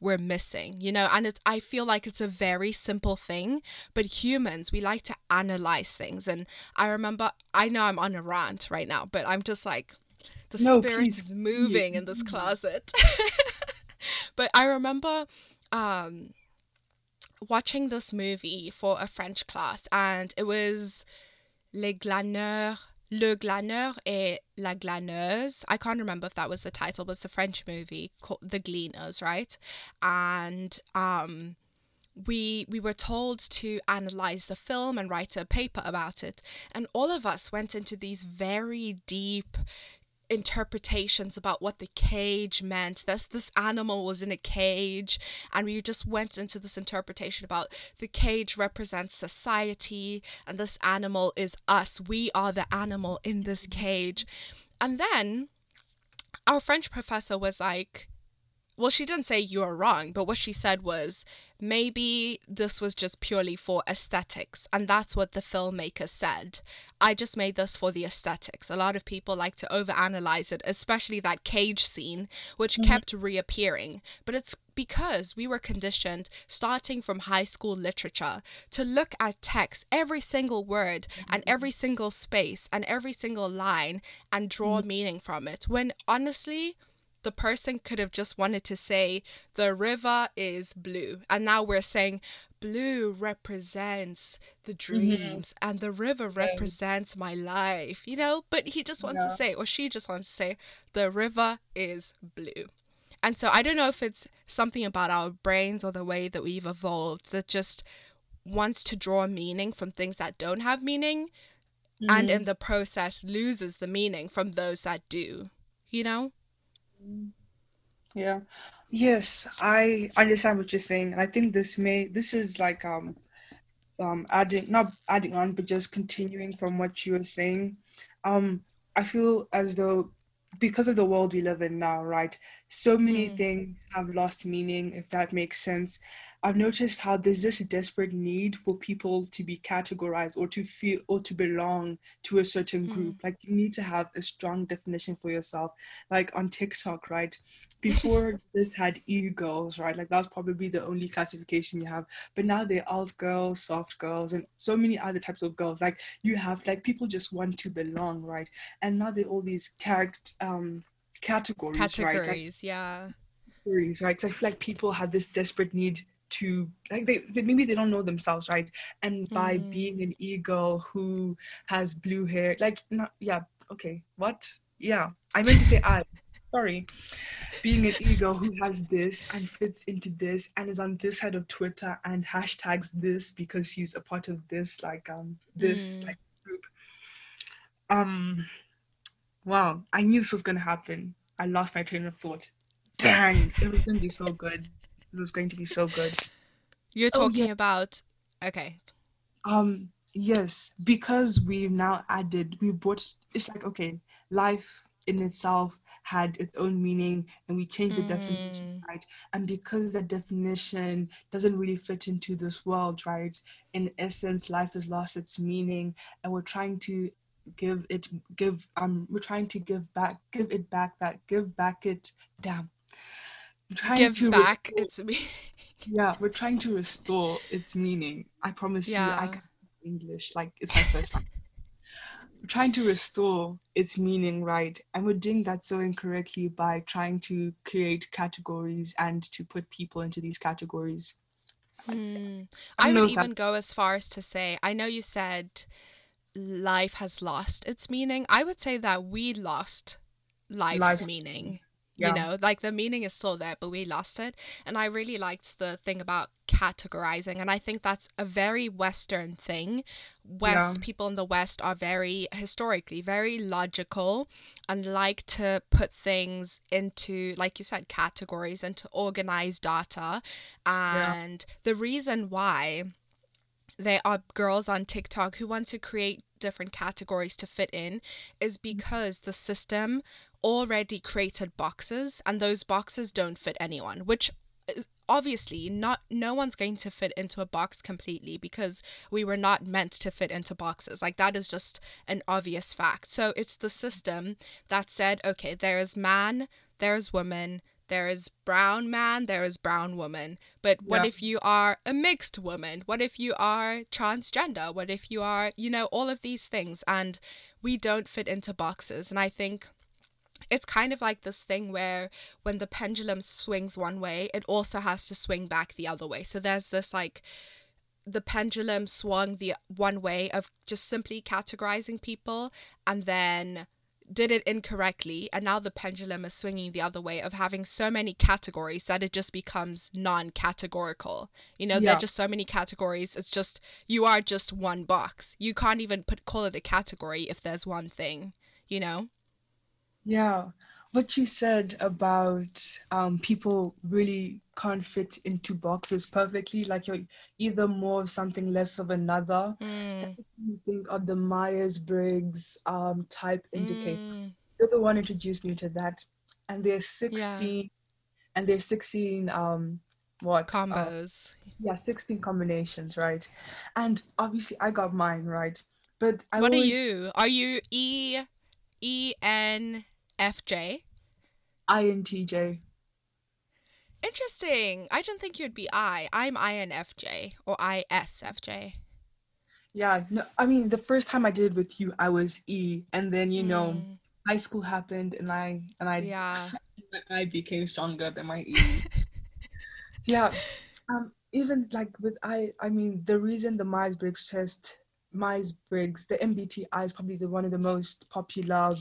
we're missing, you know, and it's, I feel like it's a very simple thing, but humans, we like to analyze things. And I remember, I know I'm on a rant right now, but I'm just like, the no, spirit please. is moving in this closet. [laughs] but I remember um, watching this movie for a French class, and it was Les Glaneurs, Le Glaneur et la Glaneuse. I can't remember if that was the title, but it's a French movie called The Gleaners, right? And um, we we were told to analyze the film and write a paper about it and all of us went into these very deep interpretations about what the cage meant. This this animal was in a cage, and we just went into this interpretation about the cage represents society, and this animal is us. We are the animal in this cage. And then our French professor was like, well, she didn't say you're wrong, but what she said was maybe this was just purely for aesthetics. And that's what the filmmaker said. I just made this for the aesthetics. A lot of people like to overanalyze it, especially that cage scene, which mm-hmm. kept reappearing. But it's because we were conditioned, starting from high school literature, to look at text, every single word and mm-hmm. every single space and every single line and draw mm-hmm. meaning from it. When honestly, the person could have just wanted to say the river is blue and now we're saying blue represents the mm-hmm. dreams mm-hmm. and the river represents my life you know but he just wants yeah. to say or she just wants to say the river is blue and so i don't know if it's something about our brains or the way that we've evolved that just wants to draw meaning from things that don't have meaning mm-hmm. and in the process loses the meaning from those that do you know yeah. Yes, I understand what you're saying, and I think this may this is like um um adding not adding on, but just continuing from what you were saying. Um, I feel as though because of the world we live in now, right? So many mm. things have lost meaning, if that makes sense. I've noticed how there's this desperate need for people to be categorized or to feel or to belong to a certain group. Mm. Like you need to have a strong definition for yourself. Like on TikTok, right? Before [laughs] this had e-girls, right? Like that was probably the only classification you have. But now they're alt girls, soft girls, and so many other types of girls. Like you have like people just want to belong, right? And now they're all these character um categories, categories right? Like, yeah. Categories, right? So I feel like people have this desperate need to like they, they, maybe they don't know themselves right and by mm. being an e-girl who has blue hair like not yeah okay what yeah i meant to say i sorry being an ego who has this and fits into this and is on this side of twitter and hashtags this because she's a part of this like um this mm. like group Um, wow, I knew this was gonna happen. I lost my train of thought. Dang, it was gonna be so good. It was going to be so good. You're Oh, talking yeah. about okay. Um, yes, because we've now added, we've brought, it's like, okay, life in itself had its own meaning and we changed the definition, right? And because that definition doesn't really fit into this world, right? In essence, life has lost its meaning and we're trying to give it, give, um, we're trying to give back, give it back, that give back it, damn. We're trying Give to back restore- its me. yeah, we're trying to restore its meaning. I promise you, I Yeah. can English like it's my first time. Trying to restore its meaning, right? And we're doing that so incorrectly by trying to create categories and to put people into these categories. Hmm. I I would that- even go as far as to say, I know you said life has lost its meaning. I would say that we lost life's Life's- meaning. Yeah. You know, like the meaning is still there, but we lost it. And I really liked the thing about categorizing. And I think that's a very Western thing. West Yeah. people in the West are very historically very logical and like to put things into, like you said, categories and to organize data. And the reason why there are uh, girls on TikTok who want to create different categories to fit in is mm-hmm. because the system already created boxes and those boxes don't fit anyone, which is obviously not no one's going to fit into a box completely because we were not meant to fit into boxes. Like that is just an obvious fact. So it's the system that said, okay, there is man, there is woman, there is brown man, there is brown woman. But what Yeah. if you are a mixed woman? What if you are transgender? What if you are, you know, all of these things? And we don't fit into boxes. And I think it's kind of like this thing where when the pendulum swings one way, it also has to swing back the other way. So there's this like the pendulum swung the one way of just simply categorizing people and then did it incorrectly and now the pendulum is swinging the other way of having so many categories that it just becomes non-categorical. You know there are just so many categories it's just you are just one box. You can't even put call it a category if there's one thing you know? Yeah, what you said about um, people really can't fit into boxes perfectly, like you're either more of something, less of another. Mm, makes think of the Myers-Briggs um, type indicator. mm, You're the one introduced me to that. And there's 16, and there's 16, um, what? uh, yeah, 16 combinations, right? And obviously I got mine, right? But I what are you are you e e n f j INTJ. Interesting. I didn't think you'd be I. I'm INFJ or ISFJ. Yeah, no, I mean, the first time I did it with you, I was E, and then you know, Mm, high school happened, and I and I yeah. [laughs] I became stronger than my E. [laughs] Yeah, um, even like with I, I mean, the reason the Myers-Briggs test, Myers-Briggs, the MBTI is probably the one of the most popular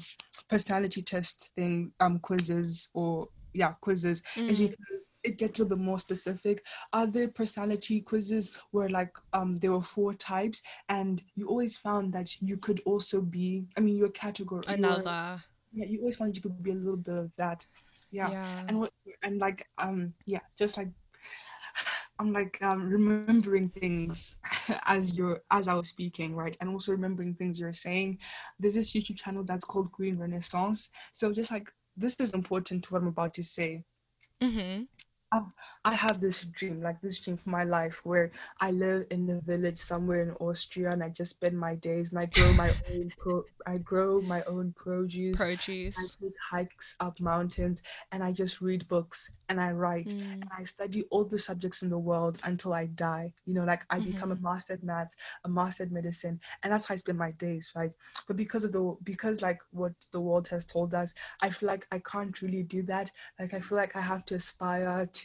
personality test thing, um, quizzes or yeah, quizzes is Mm, because it gets a little bit more specific. Other personality quizzes were like um there were four types, and you always found that you could also be. I mean, your category. another. yeah, you always found you could be a little bit of that. Yeah, Yeah. and what and like um yeah, just like I'm like um remembering things [laughs] as you're as I was speaking, right? And also remembering things you're saying. There's this YouTube channel that's called Green Renaissance. So just like this is important to what I'm about to say. Mm-hmm. I have this dream, like this dream for my life, where I live in a village somewhere in Austria, and I just spend my days and I grow my [laughs] own pro, I grow my own produce. Produce. I take hikes up mountains, and I just read books and I write Mm, and I study all the subjects in the world until I die. You know, like I become a master at maths, a master at medicine, and that's how I spend my days, right? But because of the because like what the world has told us, I feel like I can't really do that. Like I feel like I have to aspire to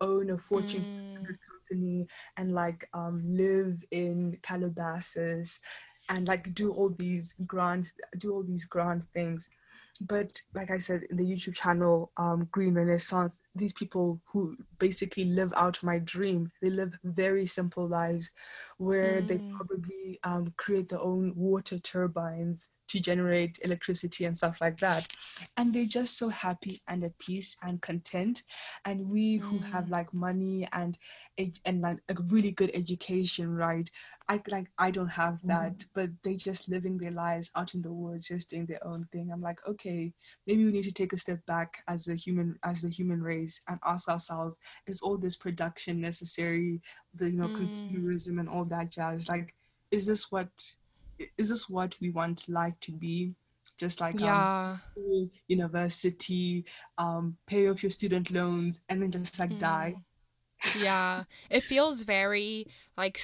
own a Fortune mm, 500 company and like um live in Calabasas and like do all these grand do all these grand things. But like i said in the youtube channel um green renaissance these people who basically live out my dream they live very simple lives where they Mm. probably um, create their own water turbines to generate electricity and stuff like that. And they're just so happy and at peace and content. And we who have Mm. like money and and like a really good education, right? I like I don't have that, but they're just living their lives out in the woods, just doing their own thing. I'm like, okay, maybe we need to take a step back as a human as the human race and ask ourselves, is all this production necessary? The you know Mm. consumerism and all that jazz. Like, is this what is this what we want life to be? Just like um, Yeah. school, university, um, pay off your student loans, and then just like die. Mm. Yeah. It feels very like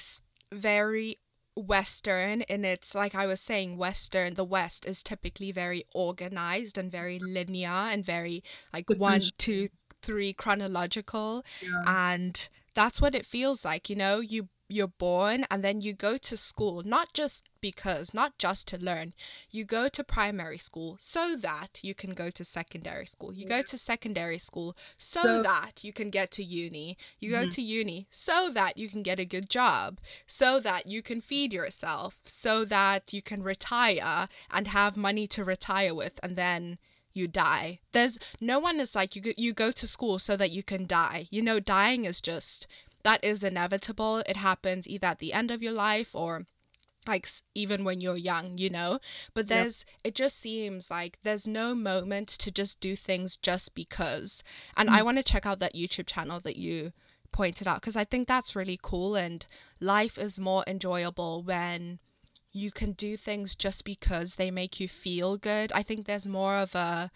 very Western and it's like I was saying, Western, the West is typically very organized and very linear and very like one, two, three chronological. Yeah. and that's what it feels like you know you you're born and then you go to school not just because not just to learn you go to primary school so that you can go to secondary school you go to secondary school so, So- that you can get to uni you go Mhm. to uni so that you can get a good job so that you can feed yourself so that you can retire and have money to retire with and then you die. There's no one is like you go, you go to school so that you can die. You know, dying is just that is inevitable. It happens either at the end of your life or like even when you're young, you know. But Yep. there's it just seems like there's no moment to just do things just because. And I mm. want to check out that YouTube channel that you pointed out because I think that's really cool and life is more enjoyable when you can do things just because they make you feel good. I think there's more of a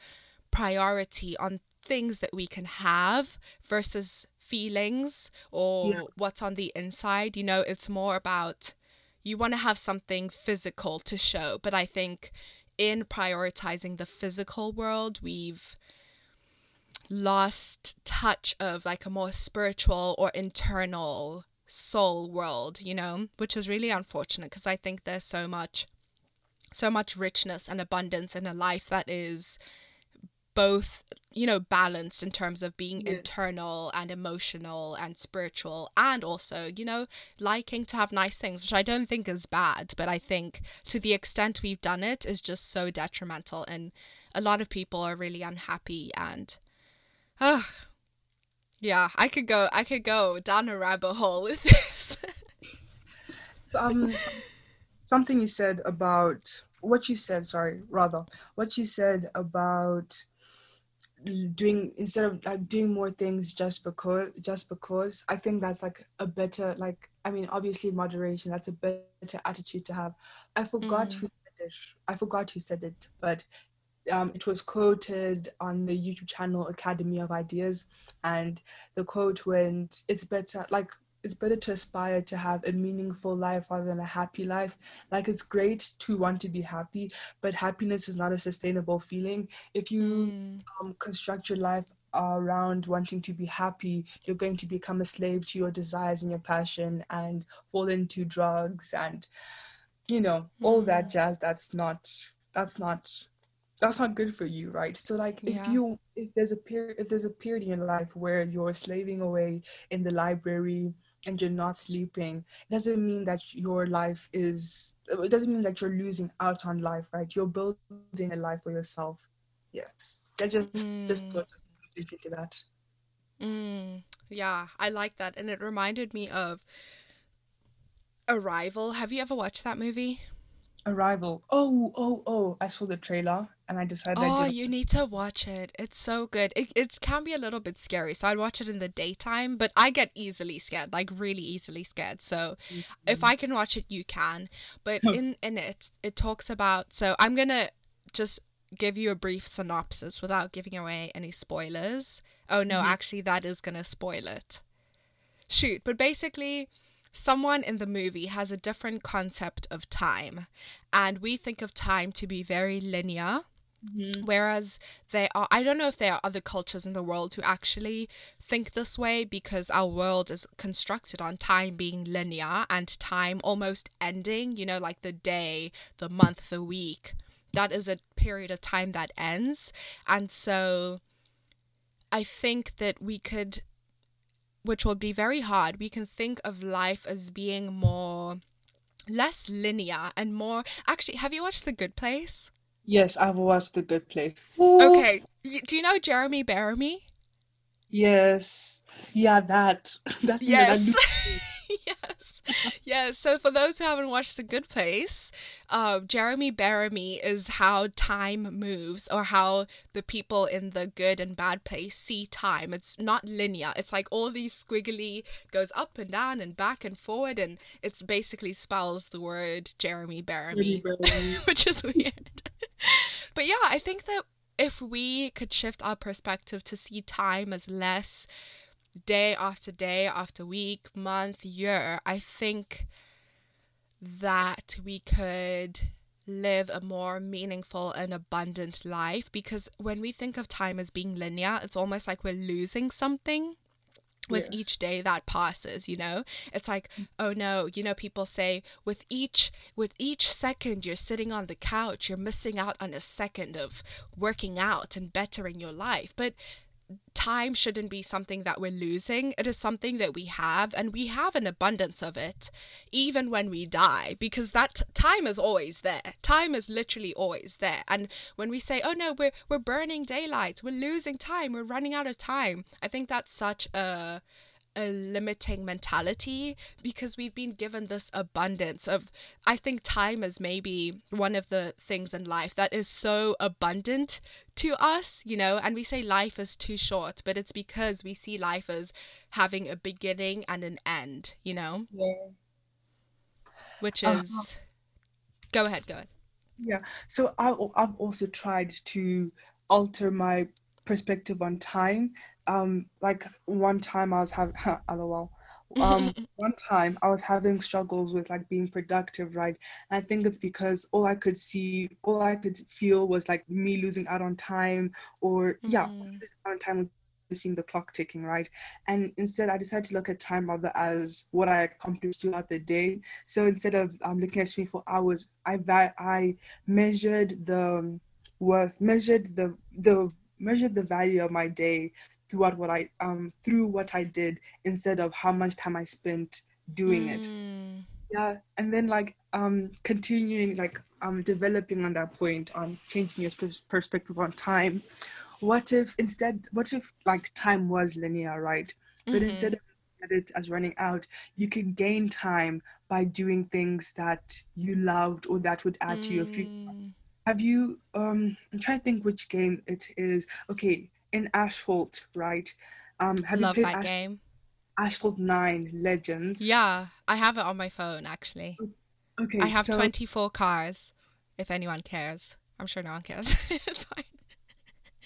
priority on things that we can have versus feelings or Yeah. what's on the inside. You know, it's more about you want to have something physical to show, but I think in prioritizing the physical world, we've lost touch of like a more spiritual or internal soul world, you know, which is really unfortunate because I think there's so much so much richness and abundance in a life that is both you know balanced in terms of being Yes. internal and emotional and spiritual and also you know liking to have nice things which i don't think is bad but i think to the extent we've done it is just so detrimental and a lot of people are really unhappy and uh, yeah i could go i could go down a rabbit hole with [laughs] this um, something you said about what you said. Sorry, rather what you said about doing instead of like doing more things just because just because i think that's like a better like i mean obviously moderation that's a better attitude to have i forgot Mm. who said it i forgot who said it but um, it was quoted on the youtube channel academy of ideas and the quote went it's better like it's better to aspire to have a meaningful life rather than a happy life like it's great to want to be happy but happiness is not a sustainable feeling if you Mm, um, construct your life around wanting to be happy, you're going to become a slave to your desires and your passion and fall into drugs and, you know, all that Mm. jazz. That's not, that's not, that's not good for you, right? So like, if Yeah. you, if there's a period, if there's a period in your life where you're slaving away in the library and you're not sleeping, it doesn't mean that your life is, it doesn't mean that you're losing out on life, right? You're building a life for yourself. Yes. I just just Mm. thought to speak to that. Mm, yeah, I like that. And it reminded me of Arrival. Have you ever watched that movie? Arrival. Oh, oh, oh! I saw the trailer and I decided I Oh, didn't. you need to watch it. It's so good. It it can be a little bit scary, so I'd watch it in the daytime, but I get easily scared, like really easily scared. So if I can watch it, you can. But [laughs] in in it, it talks about. So I'm gonna just give you a brief synopsis without giving away any spoilers. Oh no, Mhm. actually, that is gonna spoil it. Shoot, but basically. Someone in the movie has a different concept of time, and we think of time to be very linear. Mhm. Whereas there are, I don't know if there are other cultures in the world who actually think this way because our world is constructed on time being linear and time almost ending, you know, like the day, the month, the week. That is a period of time that ends. And so I think that we could which will be very hard, we can think of life as being more less linear and more actually have you watched The Good Place? Yes, I've watched The Good Place. Ooh, Okay. Do you know Jeremy Bearimy? Yes. Yeah, that. [laughs] That thing that I Yes. [laughs] [laughs] yes. Yes. So for those who haven't watched The Good Place, uh, Jeremy Bearimy is how time moves or how the people in the good and bad place see time. It's not linear. It's like all these squiggly goes up and down and back and forward and it's basically spells the word Jeremy Bearimy. [laughs] which is weird. [laughs] but yeah, I think that if we could shift our perspective to see time as less day after day after week, month, year, I think that we could live a more meaningful and abundant life because when we think of time as being linear, it's almost like we're losing something with Yes. each day that passes you know? It's like mm. oh no you know people say with each with each second you're sitting on the couch you're missing out on a second of working out and bettering your life. But time shouldn't be something that we're losing. It is something that we have and we have an abundance of it even when we die because that time is always there. Time is literally always there. And when we say oh no we're we're burning daylight we're losing time we're running out of time i think that's such a a limiting mentality because we've been given this abundance of I think time is maybe one of the things in life that is so abundant to us, you know, and we say life is too short, but it's because we see life as having a beginning and an end, you know, Yeah. which Uh-huh. is go ahead, go ahead. Yeah, so I, I've also tried to alter my perspective on time. Um, like one time I was having, [laughs] lol. Um, [laughs] one time I was having struggles with like being productive, right? And I think it's because all I could see, all I could feel was like me losing out on time, or yeah, Mhm. losing out on time seeing the clock ticking, right? And instead, I decided to look at time rather as what I accomplished throughout the day. So instead of um, looking at 24 hours, I va- I measured the worth, measured the the measured the value of my day throughout what I um through what I did instead of how much time I spent doing it. Mm, Yeah, and then like um continuing like um developing on that point on changing your pers- perspective on time. What if instead what if like time was linear, right? But mhm. instead of it as running out, you can gain time by doing things that you loved or that would add to your future. Mm, Have you um I'm trying to think which game it is. Okay, in Asphalt, right? Um have you love played that Ash- game. Asphalt 9 Legends? Yeah, I have it on my phone actually. Okay, I have so 24 cars, if anyone cares. I'm sure no one cares. [laughs] it's fine.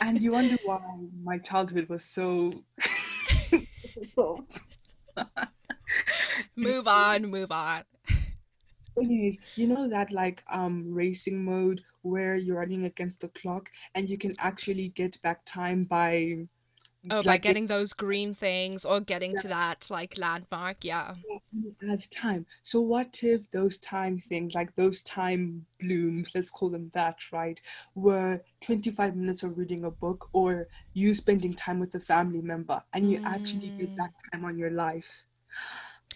and you wonder why my childhood was so [laughs] difficult. [laughs] Move on, move on. Anyways, you know that like um racing mode where you're running against the clock and you can actually get back time by Oh, by like getting those green things or getting to that like landmark. Yeah. at time. So what if those time things, like those time blooms, let's call them that, right, were 25 minutes of reading a book or you spending time with a family member and you actually get Mm. back time on your life.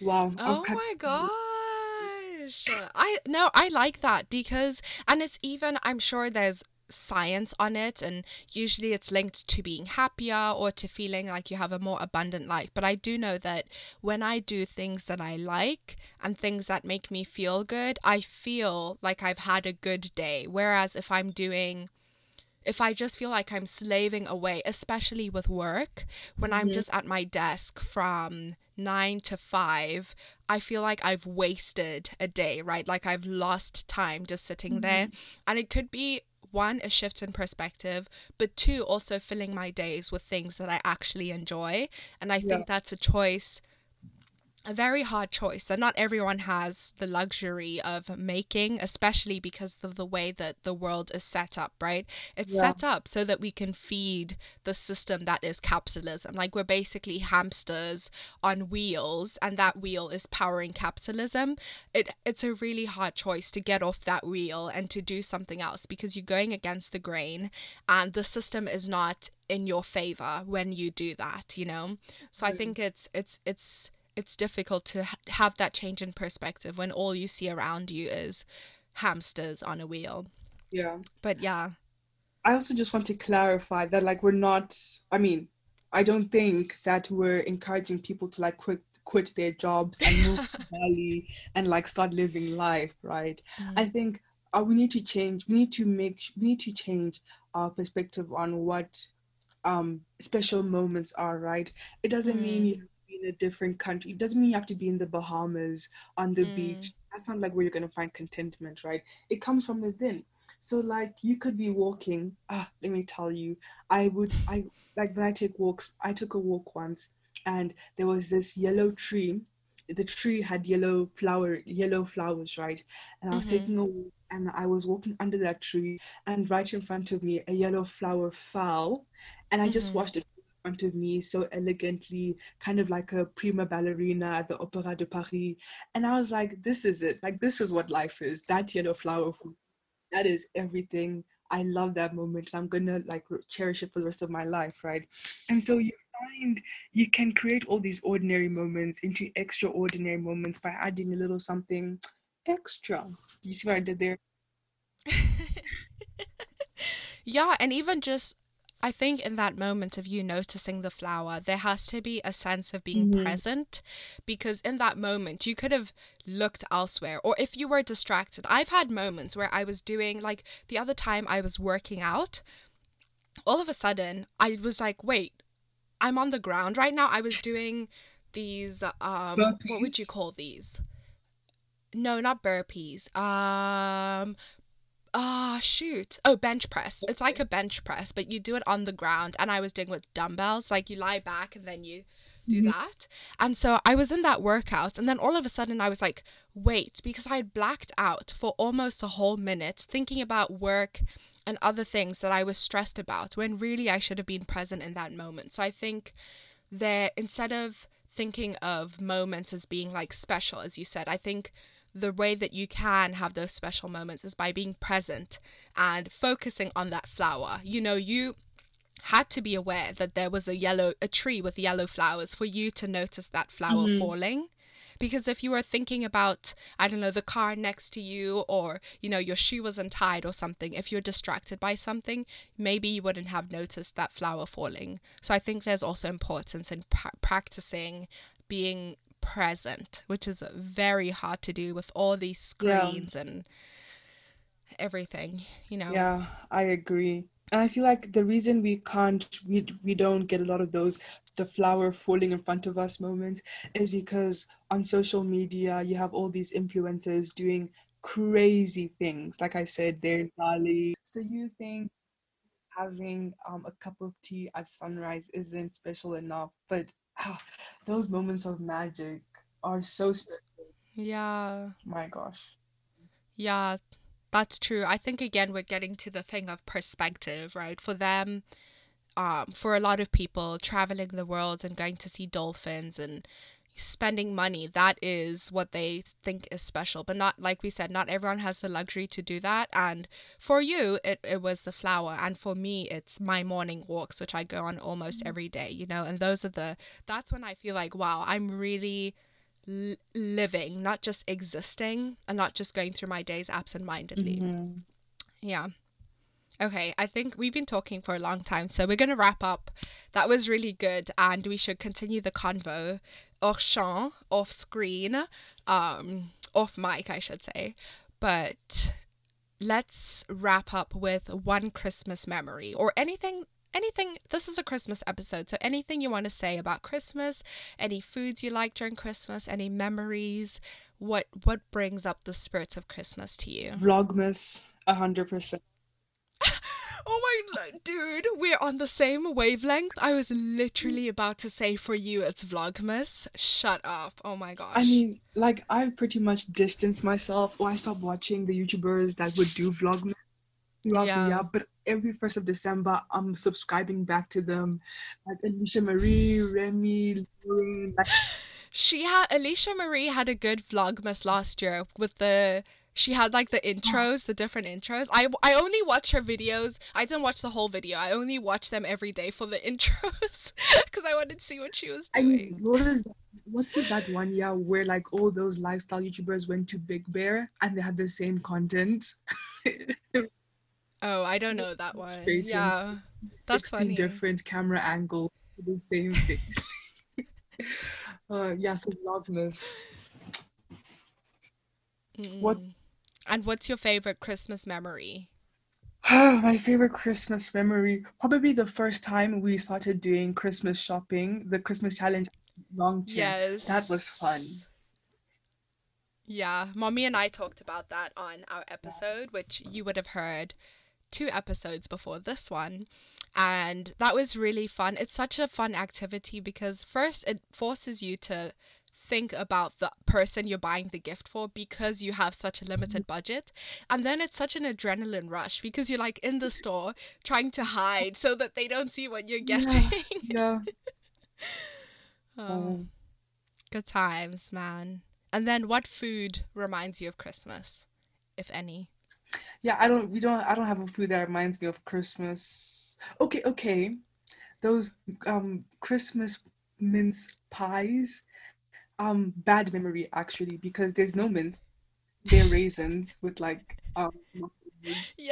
Wow. Oh my gosh. I no, I like that because and it's even I'm sure there's science on it and usually it's linked to being happier or to feeling like you have a more abundant life. But I do know that when I do things that I like and things that make me feel good, I feel like I've had a good day. Whereas if I'm doing if I just feel like I'm slaving away, especially with work, when I'm Mhm. just at my desk from nine to five, I feel like I've wasted a day, right? Like I've lost time just sitting there. Mm-hmm. And it could be one, a shift in perspective, but two, also filling my days with things that I actually enjoy. And I think that's a choice a very hard choice. And not everyone has the luxury of making especially because of the way that the world is set up right? It's Yeah. set up so that we can feed the system that is capitalism. Like we're basically hamsters on wheels and that wheel is powering capitalism. It it's a really hard choice to get off that wheel and to do something else because you're going against the grain and the system is not in your favor when you do that you know? So i mm. think it's it's it's it's difficult to ha- have that change in perspective when all you see around you is hamsters on a wheel Yeah. but yeah I also just want to clarify that like we're not I mean, I don't think that we're encouraging people to like quit quit their jobs and move to [laughs] Bali and like start living life, right? I think uh, we need to change. We need to make. We need to change our perspective on what um, special moments are. Right? It doesn't mean Mm. you to be in a different country. It doesn't mean you have to be in the Bahamas on the Mm. beach. That's not like where you're gonna find contentment, right? It comes from within. So like you could be walking. Ah, let me tell you, I would. I like when I take walks. I took a walk once, and there was this yellow tree the tree had yellow flower yellow flowers right and i was Mhm. taking a walk and i was walking under that tree and right in front of me a yellow flower fell and i just Mhm. watched it front of me so elegantly kind of like a prima ballerina at the opera de paris. And i was like this is it. Like this is what life is. That yellow flower that is everything. I love that moment. I'm gonna like cherish it for the rest of my life right? And so you find you can create all these ordinary moments into extraordinary moments by adding a little something extra. Do You see what I did there? [laughs] yeah and even just i think in that moment of you noticing the flower there has to be a sense of being Mhm. present because in that moment you could have looked elsewhere. Or if you were distracted i've had moments where i was doing like the other time i was working out all of a sudden i was like wait i'm on the ground right now. I was [sniffs] doing these um what would you call these? No not burpees. Um Ah, shoot. Oh, bench press. It's like a bench press, but you do it on the ground. And I was doing with dumbbells. Like you lie back and then you do Mhm. that. And so I was in that workout. And then all of a sudden I was like, wait, because I had blacked out for almost a whole minute thinking about work and other things that I was stressed about when really I should have been present in that moment. So I think that instead of thinking of moments as being like special, as you said, I think the way that you can have those special moments is by being present and focusing on that flower. You know, you had to be aware that there was a yellow a tree with yellow flowers for you to notice that flower Mhm. falling. Because if you were thinking about, I don't know, the car next to you or, you know, your shoe was untied or something, if you're distracted by something, maybe you wouldn't have noticed that flower falling. So I think there's also importance in pra- practicing being present, which is very hard to do with all these Yeah. screens and everything, you know. Yeah, I agree. And I feel like the reason we can't, we, we don't get a lot of those, the flower falling in front of us moments is because on social media, you have all these influencers doing crazy things. Like I said, they're Bali. So you think having um, a cup of tea at sunrise isn't special enough, but ah, those moments of magic are so special. Yeah. My gosh. Yeah, that's true. I think again we're getting to the thing of perspective, right? For them, um, for a lot of people, traveling the world and going to see dolphins and spending money, that is what they think is special. But not like we said, not everyone has the luxury to do that. And for you, it, it was the flower. And for me, it's my morning walks, which I go on almost every day, you know, and those are the that's when I feel like, wow, I'm really l- living, not just existing and not just going through my days absent-mindedly. Mhm. Yeah. Okay, I think we've been talking for a long time, so we're going to wrap up. That was really good, and we should continue the convo champ, off screen, um, off mic, I should say. But let's wrap up with one Christmas memory or anything. Anything, this is a Christmas episode, so anything you want to say about Christmas, any foods you like during Christmas, any memories, what what brings up the spirits of Christmas to you? Vlogmas, a hundred percent. Oh my dude, we're on the same wavelength. I was literally about to say for you it's Vlogmas. Shut up. Oh my gosh. I mean, like I pretty much distanced myself, or I stopped watching the YouTubers that would do Vlogmas throughout Yeah. the year. But every first of December, I'm subscribing back to them, like Alisha Marie, Remi, Lauren. Like, [sighs] She had Alisha Marie had a good vlogmas last year with the she had like the intros, the different intros. I I only watch her videos. I didn't watch the whole video. I only watch them every day for the [laughs] intros because I wanted to see what she was doing. I mean, what is what was that one year where like all those lifestyle YouTubers went to Big Bear and they had the same content? oh, I don't [laughs] know that one. Yeah. That's 16 funny. different camera angles the same thing. [laughs] uh, yeah, so Vlogmas. What- Mm. And what's your favorite Christmas memory? [sighs] My favorite Christmas memory, probably the first time we started doing Christmas shopping, the Christmas challenge long. Yes. That was fun. Yeah, mommy and I talked about that on our episode, which you would have heard two episodes before this one. And that was really fun. It's such a fun activity because, first, it forces you to think about the person you're buying the gift for because you have such a limited budget. And then it's such an adrenaline rush because you're like in the store trying to hide so that they don't see what you're Yeah. getting. Yeah. [laughs] Oh. Um, Good times, man. And then what food reminds you of Christmas, if any? yeah, I don't we don't I don't have a food that reminds me of Christmas. Okay, okay. Those um Christmas mince pies. Um bad memory actually because there's no mince. They're raisins with like um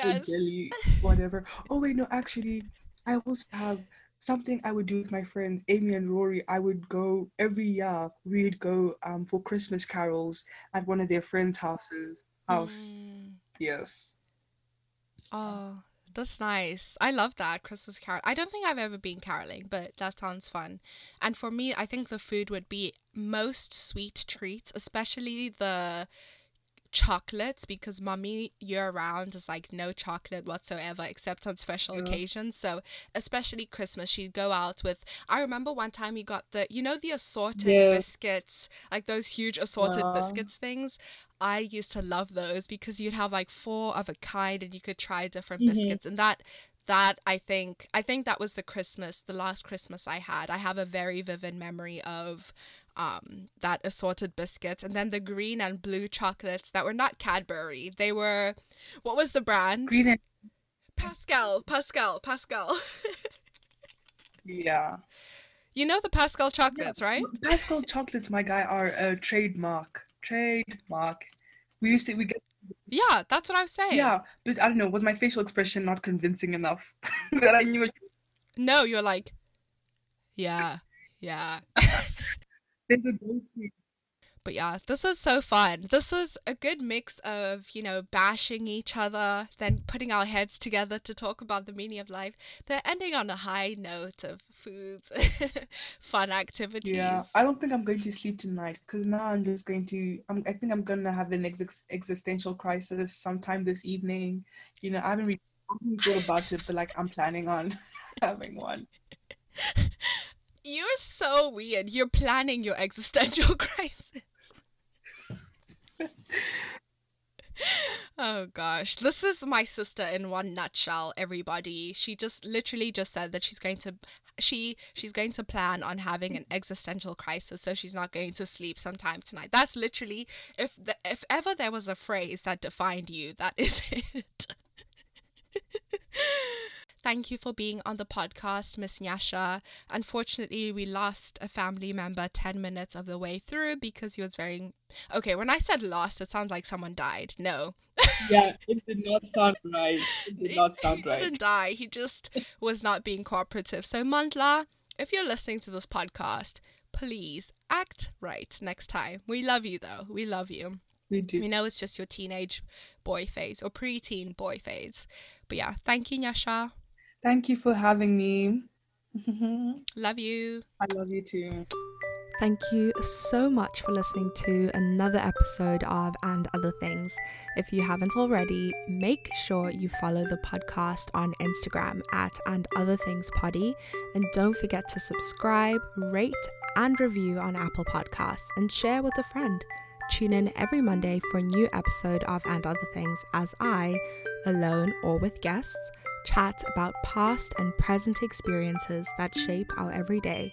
or jelly, whatever. Oh wait, no, actually, I also have something I would do with my friends, Amy and Rory. I would go every year. We'd go um for Christmas carols at one of their friends' houses. House, Mm. yes. Oh, that's nice. I love that Christmas carol. I don't think I've ever been caroling, but that sounds fun. And for me, I think the food would be most sweet treats, especially the chocolates because mommy year round is like no chocolate whatsoever except on special Yeah. occasions so especially christmas she'd go out with i remember one time we got the you know the assorted Yes. biscuits like those huge assorted biscuits things i used to love those because you'd have like four of a kind and you could try different Mhm. biscuits and that that i think i think that was the christmas the last christmas i had i have a very vivid memory of um that assorted biscuits and then the green and blue chocolates that were not cadbury they were what was the brand Green and pascal pascal pascal yeah. you know the pascal chocolates right Pascal chocolates, my guy, are a trademark. Trademark. We used to we get yeah that's what i was saying yeah, but I don't know. Was my facial expression not convincing enough [laughs] that I knew it? no you're like yeah yeah [laughs] There's a go-to. But yeah, this was so fun. This was a good mix of, you know, bashing each other, then putting our heads together to talk about the meaning of life. They're ending on a high note of foods, [laughs] fun activities. Yeah, I don't think I'm going to sleep tonight because now I'm just going to. I'm, I think I'm gonna have an ex- existential crisis sometime this evening. You know, I haven't really, I haven't really thought about it, but like I'm planning on [laughs] having one. [laughs] You're so weird. You're planning your existential [laughs] crisis. Oh gosh, this is my sister in one nutshell. Everybody, she just literally just said that she's going to, she she's going to plan on having an existential crisis, so she's not going to sleep sometime tonight. That's literally if the, if ever there was a phrase that defined you, that is [laughs] it. Thank you for being on the podcast, Miss Nyasha. Unfortunately, we lost a family member 10 minutes of the way through because he was very. Okay, when I said lost, it sounds like someone died. No. [laughs] Yeah, it did not sound right. It did not he sound right. didn't die. He just was not being cooperative. So, Mandla, if you're listening to this podcast, please act right next time. We love you, though. We love you. We do. We know it's just your teenage boy phase or preteen boy phase. But yeah, thank you, Nyasha. Thank you for having me. [laughs] Love you. I love you too. Thank you so much for listening to another episode of And Other Things. If you haven't already, make sure you follow the podcast on Instagram at And Other Things Poddy, and don't forget to subscribe, rate, and review on Apple Podcasts, and share with a friend. Tune in every Monday for a new episode of And Other Things as I, alone or with guests, chat about past and present experiences that shape our everyday.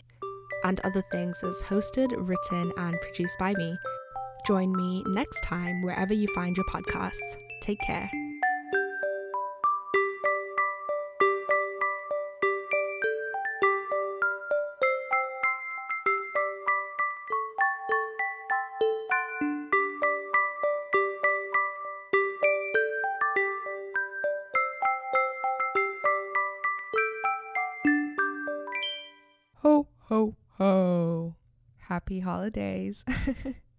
And Other Things is hosted, written, and produced by me. Join me next time wherever you find your podcasts. Take care. Ho. Happy holidays. [laughs]